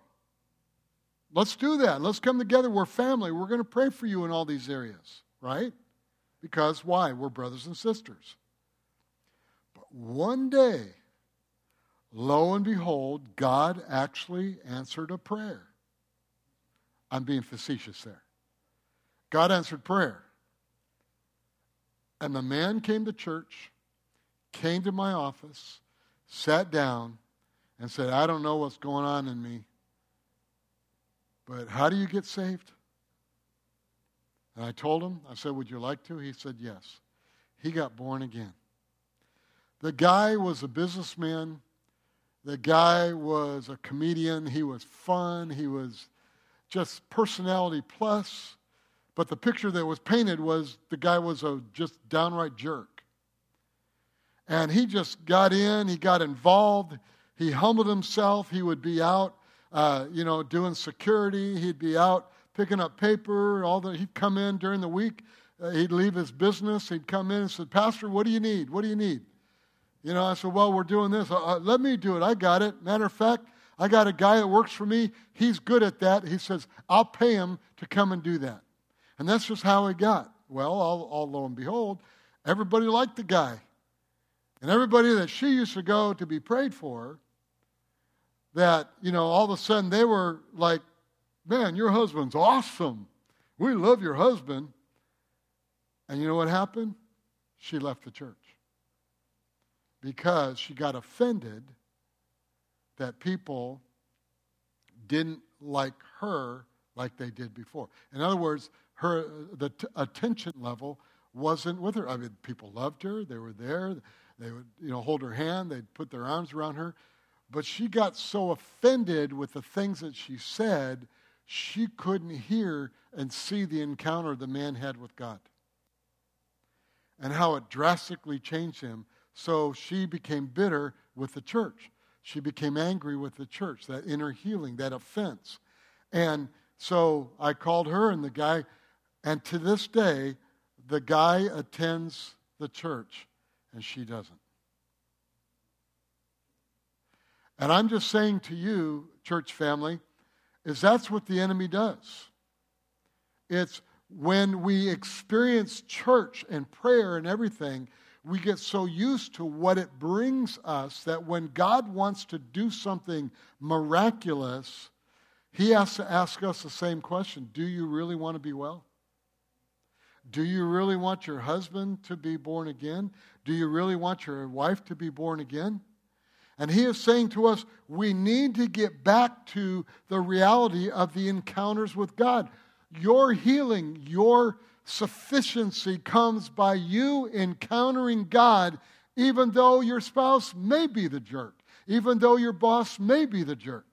Let's do that. Let's come together. We're family. We're going to pray for you in all these areas, right? Because why? We're brothers and sisters. But one day, lo and behold, God actually answered a prayer. I'm being facetious there. God answered prayer. And the man came to church, came to my office, sat down, and said, I don't know what's going on in me, but how do you get saved? And I told him, I said, Would you like to? He said, Yes. He got born again. The guy was a businessman. The guy was a comedian. He was fun. He was just personality plus. But the picture that was painted was the guy was a just downright jerk. And he just got in, he got involved, he humbled himself. He would be out, uh, you know, doing security. He'd be out picking up paper. All the, he'd come in during the week. Uh, he'd leave his business. He'd come in and said, Pastor, what do you need? What do you need? You know, I said, Well, we're doing this. Uh, uh let me do it. I got it. Matter of fact, I got a guy that works for me. He's good at that. He says, I'll pay him to come and do that. And that's just how it got. Well, all, all lo and behold, everybody liked the guy. And everybody that she used to go to be prayed for, that, you know, all of a sudden they were like, man, your husband's awesome. We love your husband. And you know what happened? She left the church because she got offended that people didn't like her like they did before. In other words, her the t- attention level wasn't with her. I mean, people loved her; they were there. They would, you know, hold her hand. They'd put their arms around her. But she got so offended with the things that she said, she couldn't hear and see the encounter the man had with God and how it drastically changed him. So she became bitter with the church. She became angry with the church, that inner healing, that offense. And so I called her and the guy, and to this day, the guy attends the church and she doesn't. And I'm just saying to you, church family, is that's what the enemy does. It's when we experience church and prayer and everything, we get so used to what it brings us that when God wants to do something miraculous, he has to ask us the same question Do you really want to be well? Do you really want your husband to be born again? Do you really want your wife to be born again? And he is saying to us, we need to get back to the reality of the encounters with God. Your healing, your sufficiency comes by you encountering God, even though your spouse may be the jerk, even though your boss may be the jerk.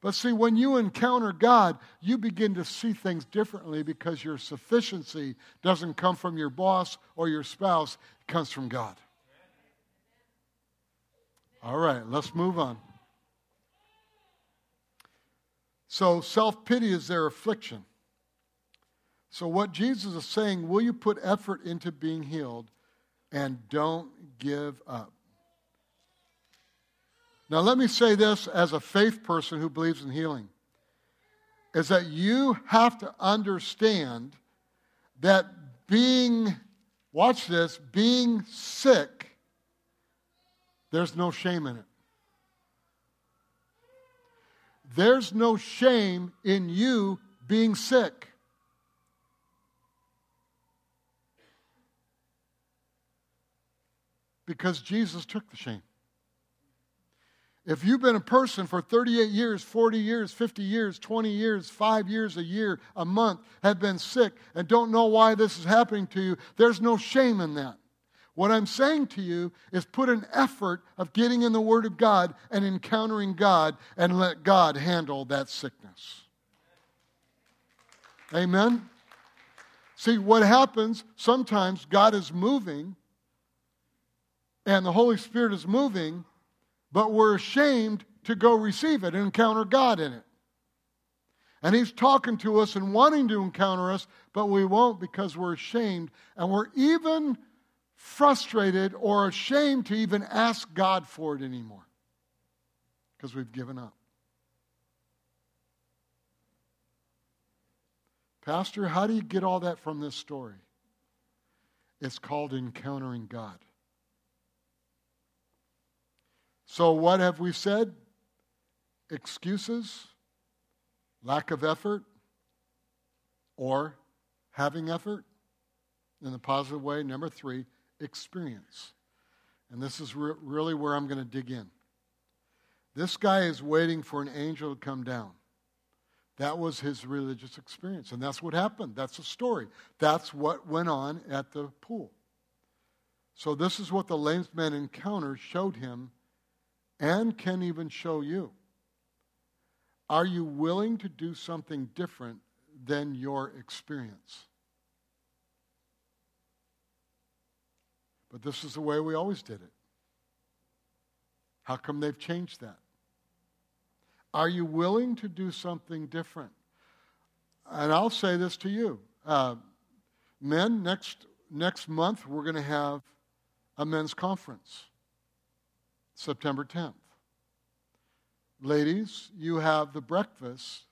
But see, when you encounter God, you begin to see things differently because your sufficiency doesn't come from your boss or your spouse, it comes from God. All right, let's move on. So, self pity is their affliction. So, what Jesus is saying, will you put effort into being healed and don't give up? Now, let me say this as a faith person who believes in healing is that you have to understand that being, watch this, being sick there's no shame in it. There's no shame in you being sick. Because Jesus took the shame. If you've been a person for 38 years, 40 years, 50 years, 20 years, five years, a year, a month, have been sick and don't know why this is happening to you, there's no shame in that. What I'm saying to you is put an effort of getting in the Word of God and encountering God and let God handle that sickness. Amen? See, what happens sometimes, God is moving and the Holy Spirit is moving, but we're ashamed to go receive it and encounter God in it. And He's talking to us and wanting to encounter us, but we won't because we're ashamed. And we're even frustrated or ashamed to even ask God for it anymore because we've given up. Pastor, how do you get all that from this story? It's called encountering God. So, what have we said? Excuses, lack of effort, or having effort in the positive way. Number three, experience. And this is re- really where I'm going to dig in. This guy is waiting for an angel to come down. That was his religious experience. And that's what happened. That's the story. That's what went on at the pool. So, this is what the lame man encounter showed him and can even show you. Are you willing to do something different than your experience? But this is the way we always did it. How come they've changed that? Are you willing to do something different? And I'll say this to you. Uh, men, next, next month, we're going to have a men's conference, September 10th. Ladies, you have the breakfast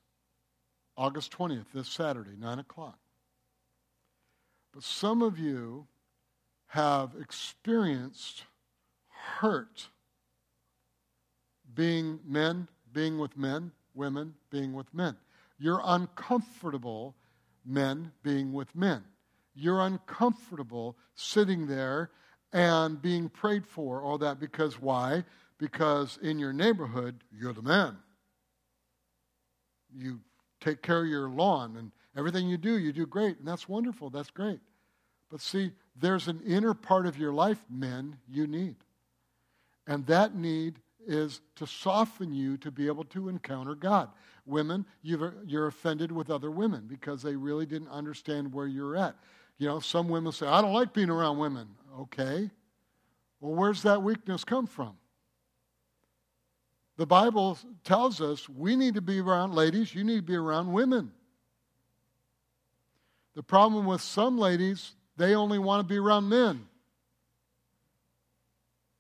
August 20th, this Saturday, 9 o'clock. But some of you have experienced hurt being men being with men, women being with men. You're uncomfortable, men being with men. You're uncomfortable sitting there and being prayed for, all that, because why? Because in your neighborhood, you're the man. You take care of your lawn and everything you do, you do great, and that's wonderful, that's great. But see, there's an inner part of your life, men, you need. And that need is to soften you to be able to encounter God. Women, you're offended with other women because they really didn't understand where you're at. You know, some women say, I don't like being around women. Okay. Well, where's that weakness come from? The Bible tells us we need to be around ladies, you need to be around women. The problem with some ladies, they only want to be around men.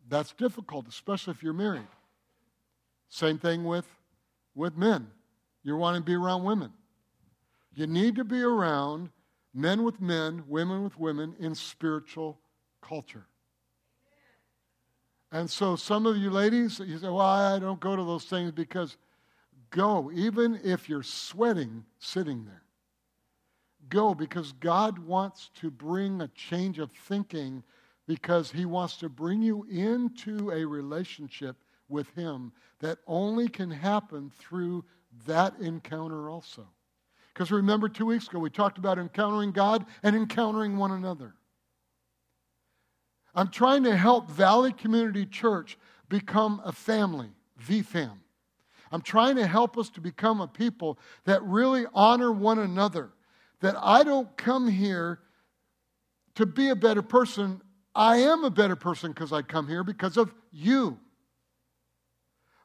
That's difficult, especially if you're married. Same thing with, with men. You want to be around women. You need to be around men with men, women with women in spiritual culture. And so, some of you ladies, you say, Well, I don't go to those things because go, even if you're sweating sitting there. Go because God wants to bring a change of thinking because He wants to bring you into a relationship with Him that only can happen through that encounter also. Because remember, two weeks ago, we talked about encountering God and encountering one another. I'm trying to help Valley Community Church become a family, VFAM. I'm trying to help us to become a people that really honor one another. That I don't come here to be a better person. I am a better person because I come here because of you.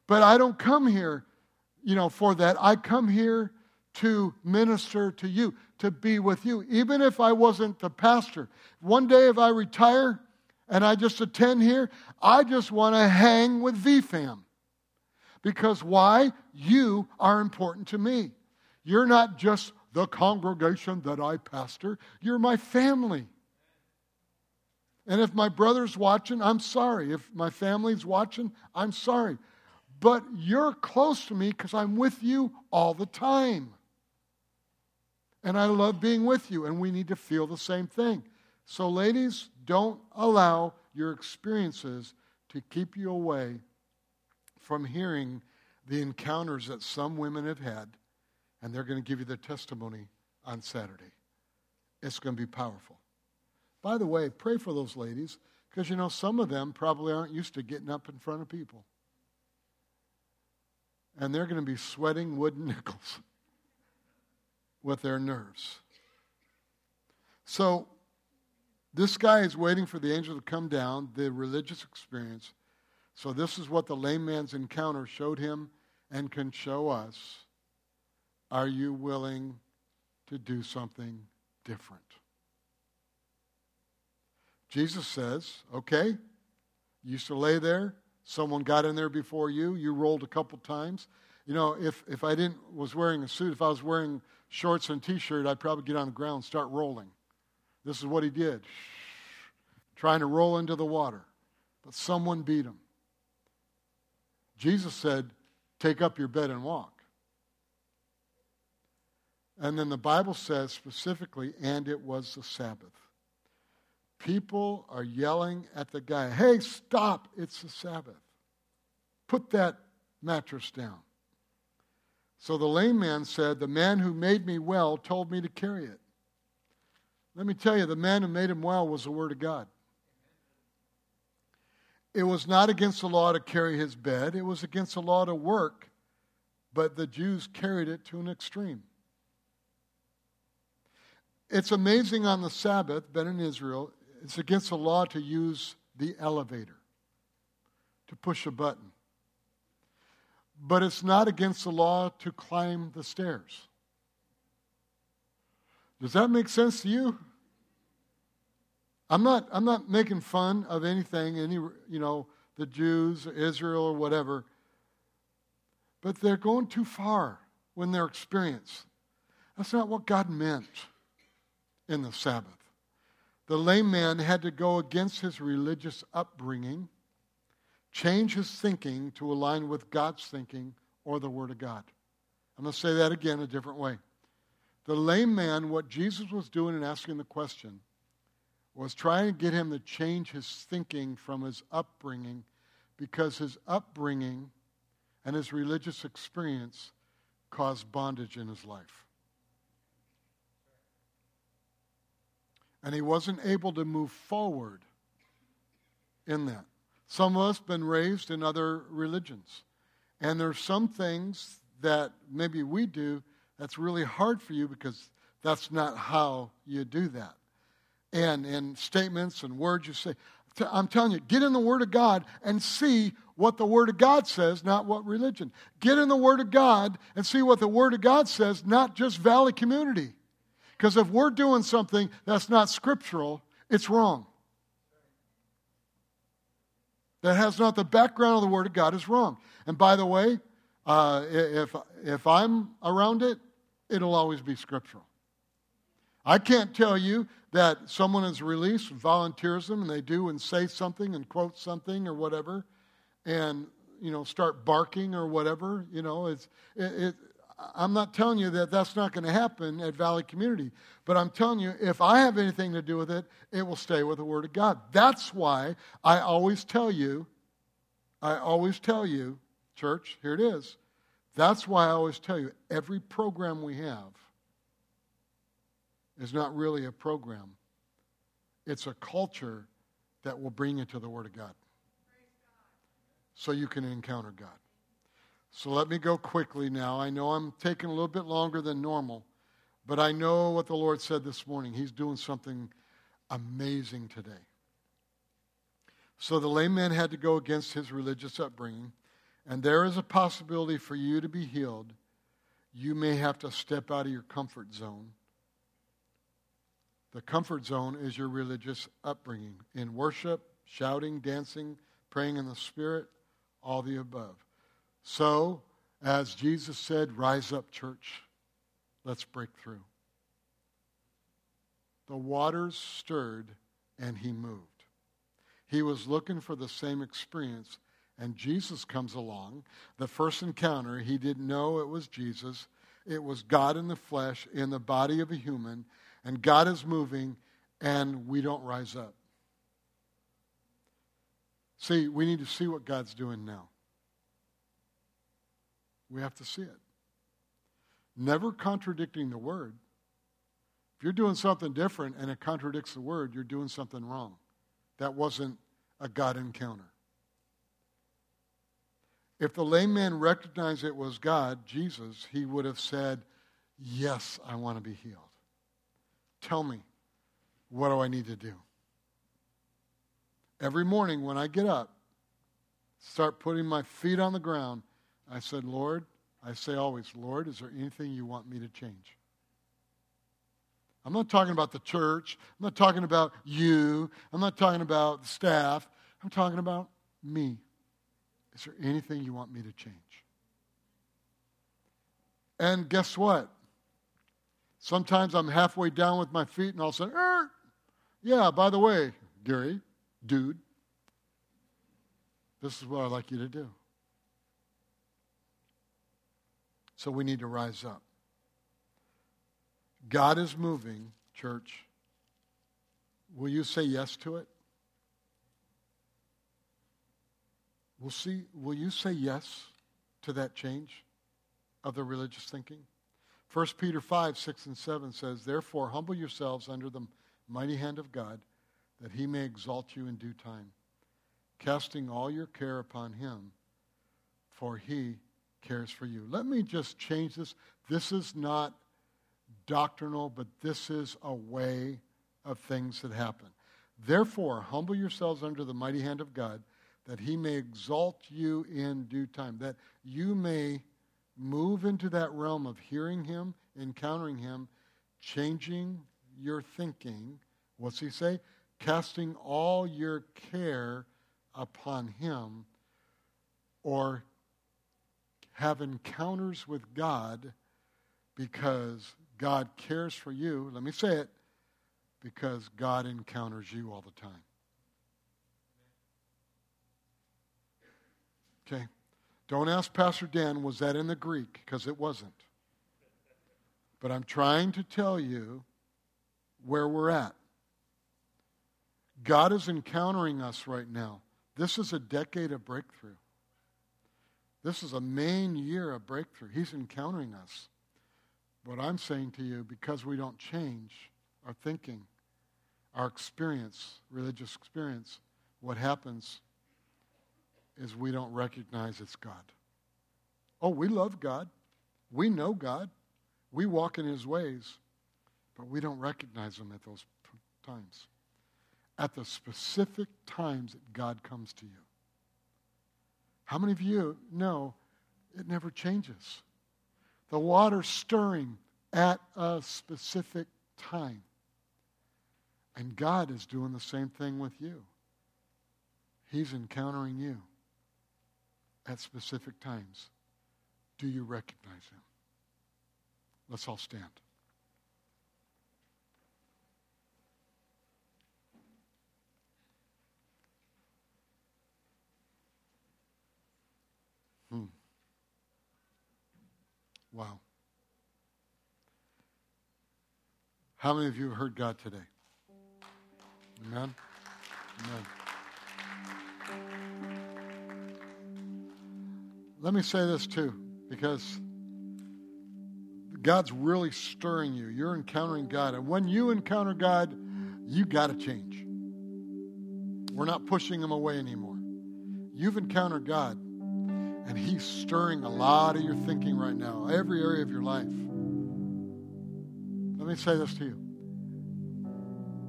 But I don't come here, you know, for that. I come here to minister to you, to be with you. Even if I wasn't the pastor, one day if I retire and I just attend here, I just want to hang with VFAM. Because why? You are important to me. You're not just the congregation that I pastor, you're my family. And if my brother's watching, I'm sorry. If my family's watching, I'm sorry but you're close to me because I'm with you all the time. And I love being with you, and we need to feel the same thing. So, ladies, don't allow your experiences to keep you away from hearing the encounters that some women have had, and they're going to give you their testimony on Saturday. It's going to be powerful. By the way, pray for those ladies because you know some of them probably aren't used to getting up in front of people and they're going to be sweating wooden nickels. with their nerves. So, this guy is waiting for the angel to come down, the religious experience. So, this is what the lame man's encounter showed him and can show us. Are you willing to do something different? Jesus says, okay, you used to lay there. Someone got in there before you. You rolled a couple times. You know, if, if I didn't was wearing a suit, if I was wearing shorts and t-shirt, I'd probably get on the ground and start rolling. This is what he did. Trying to roll into the water. But someone beat him. Jesus said, Take up your bed and walk. And then the Bible says specifically, and it was the Sabbath. People are yelling at the guy, hey, stop, it's the Sabbath. Put that mattress down. So the lame man said, The man who made me well told me to carry it. Let me tell you, the man who made him well was the Word of God. It was not against the law to carry his bed, it was against the law to work, but the Jews carried it to an extreme. It's amazing on the Sabbath, been in Israel, it's against the law to use the elevator, to push a button. But it's not against the law to climb the stairs. Does that make sense to you? I'm not, I'm not making fun of anything, any, you know, the Jews, Israel, or whatever. But they're going too far when they're experienced. That's not what God meant in the Sabbath. The lame man had to go against his religious upbringing, change his thinking to align with God's thinking or the Word of God. I'm going to say that again a different way. The lame man, what Jesus was doing and asking the question, was trying to get him to change his thinking from his upbringing because his upbringing and his religious experience caused bondage in his life. And he wasn't able to move forward in that. Some of us have been raised in other religions. And there's some things that maybe we do that's really hard for you because that's not how you do that. And in statements and words you say, I'm telling you, get in the Word of God and see what the Word of God says, not what religion. Get in the Word of God and see what the Word of God says, not just Valley Community. Because if we're doing something that's not scriptural, it's wrong. That has not the background of the Word of God is wrong. And by the way, uh, if, if I'm around it, it'll always be scriptural. I can't tell you that someone is released, volunteerism, and they do and say something and quote something or whatever, and you know start barking or whatever. You know, it's it, it I'm not telling you that that's not going to happen at Valley Community, but I'm telling you, if I have anything to do with it, it will stay with the Word of God. That's why I always tell you, I always tell you, church, here it is. That's why I always tell you, every program we have is not really a program, it's a culture that will bring you to the Word of God so you can encounter God. So let me go quickly now. I know I'm taking a little bit longer than normal, but I know what the Lord said this morning. He's doing something amazing today. So the lame man had to go against his religious upbringing, and there is a possibility for you to be healed. You may have to step out of your comfort zone. The comfort zone is your religious upbringing in worship, shouting, dancing, praying in the Spirit, all the above. So, as Jesus said, rise up, church. Let's break through. The waters stirred and he moved. He was looking for the same experience, and Jesus comes along. The first encounter, he didn't know it was Jesus. It was God in the flesh, in the body of a human, and God is moving, and we don't rise up. See, we need to see what God's doing now. We have to see it. Never contradicting the word. If you're doing something different and it contradicts the word, you're doing something wrong. That wasn't a God encounter. If the lame man recognized it was God, Jesus, he would have said, Yes, I want to be healed. Tell me, what do I need to do? Every morning when I get up, start putting my feet on the ground, I said, Lord, I say always, Lord, is there anything you want me to change? I'm not talking about the church. I'm not talking about you. I'm not talking about the staff. I'm talking about me. Is there anything you want me to change? And guess what? Sometimes I'm halfway down with my feet and I'll say, er, yeah, by the way, Gary, dude, this is what I'd like you to do. So we need to rise up. God is moving, church. Will you say yes to it? Will, see, will you say yes to that change of the religious thinking? 1 Peter 5, 6, and 7 says, Therefore, humble yourselves under the mighty hand of God, that he may exalt you in due time, casting all your care upon him, for he cares for you. Let me just change this. This is not doctrinal, but this is a way of things that happen. Therefore, humble yourselves under the mighty hand of God, that he may exalt you in due time, that you may move into that realm of hearing him, encountering him, changing your thinking. What's he say? Casting all your care upon him, or have encounters with God because God cares for you. Let me say it because God encounters you all the time. Okay? Don't ask Pastor Dan, was that in the Greek? Because it wasn't. But I'm trying to tell you where we're at. God is encountering us right now. This is a decade of breakthrough. This is a main year of breakthrough. He's encountering us. What I'm saying to you, because we don't change our thinking, our experience, religious experience, what happens is we don't recognize it's God. Oh, we love God. We know God. We walk in His ways, but we don't recognize Him at those times. At the specific times that God comes to you. How many of you know it never changes? The water stirring at a specific time. And God is doing the same thing with you. He's encountering you at specific times. Do you recognize him? Let's all stand. Hmm. Wow. How many of you have heard God today? Amen? Amen. Let me say this too, because God's really stirring you. You're encountering God. And when you encounter God, you got to change. We're not pushing Him away anymore. You've encountered God. And He's stirring a lot of your thinking right now, every area of your life. Let me say this to you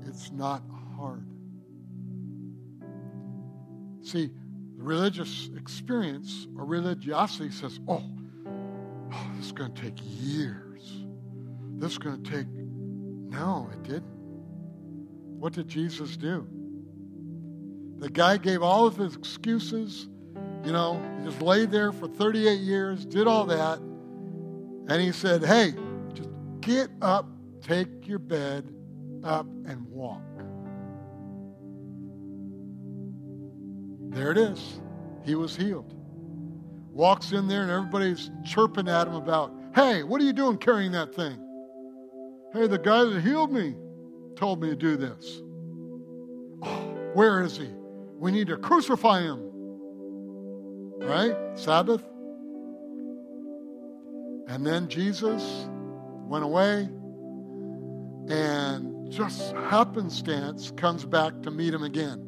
it's not hard. See, religious experience or religiosity says, oh, oh this is going to take years. This is going to take. No, it didn't. What did Jesus do? The guy gave all of his excuses you know, he just laid there for 38 years, did all that. And he said, Hey, just get up, take your bed up, and walk. There it is. He was healed. Walks in there, and everybody's chirping at him about, Hey, what are you doing carrying that thing? Hey, the guy that healed me told me to do this. Oh, where is he? We need to crucify him right? Sabbath. And then Jesus went away and just happenstance comes back to meet him again.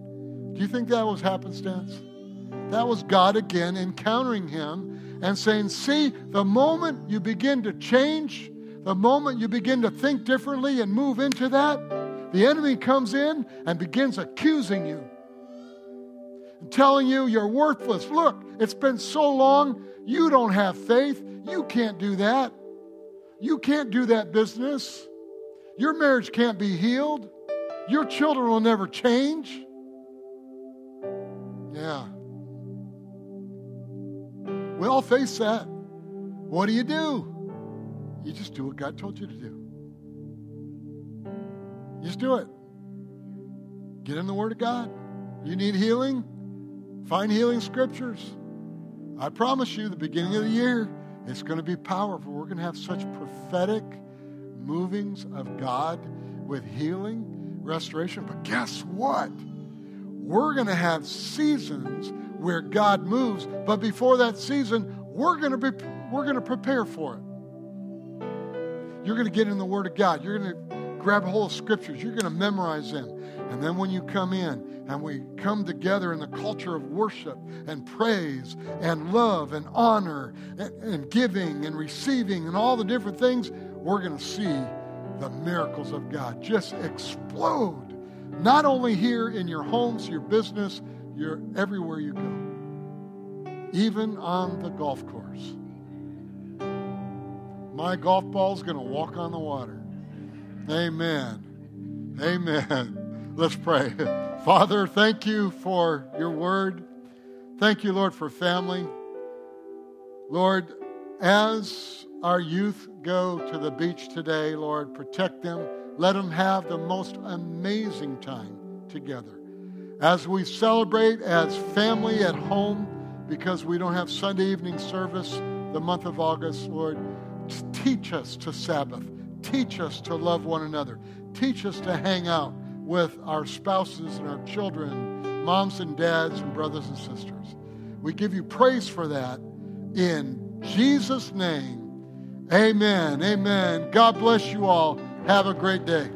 Do you think that was happenstance? That was God again encountering him and saying, See, the moment you begin to change, the moment you begin to think differently and move into that, the enemy comes in and begins accusing you and telling you you're worthless. Look, it's been so long, you don't have faith. You can't do that. You can't do that business. Your marriage can't be healed. Your children will never change. Yeah. We all face that. What do you do? You just do what God told you to do. Just do it. Get in the Word of God. You need healing? Find healing scriptures. I promise you, the beginning of the year, it's going to be powerful. We're going to have such prophetic movings of God with healing, restoration. But guess what? We're going to have seasons where God moves, but before that season, we're going to be we're going to prepare for it. You're going to get in the Word of God. You're going to grab a hold of scriptures. You're going to memorize them. And then when you come in and we come together in the culture of worship and praise and love and honor and, and giving and receiving and all the different things, we're going to see the miracles of God just explode. Not only here in your homes, your business, your everywhere you go. Even on the golf course. My golf ball's going to walk on the water. Amen. Amen. Let's pray. Father, thank you for your word. Thank you, Lord, for family. Lord, as our youth go to the beach today, Lord, protect them. Let them have the most amazing time together. As we celebrate as family at home, because we don't have Sunday evening service the month of August, Lord, teach us to Sabbath. Teach us to love one another. Teach us to hang out with our spouses and our children, moms and dads and brothers and sisters. We give you praise for that in Jesus' name. Amen. Amen. God bless you all. Have a great day.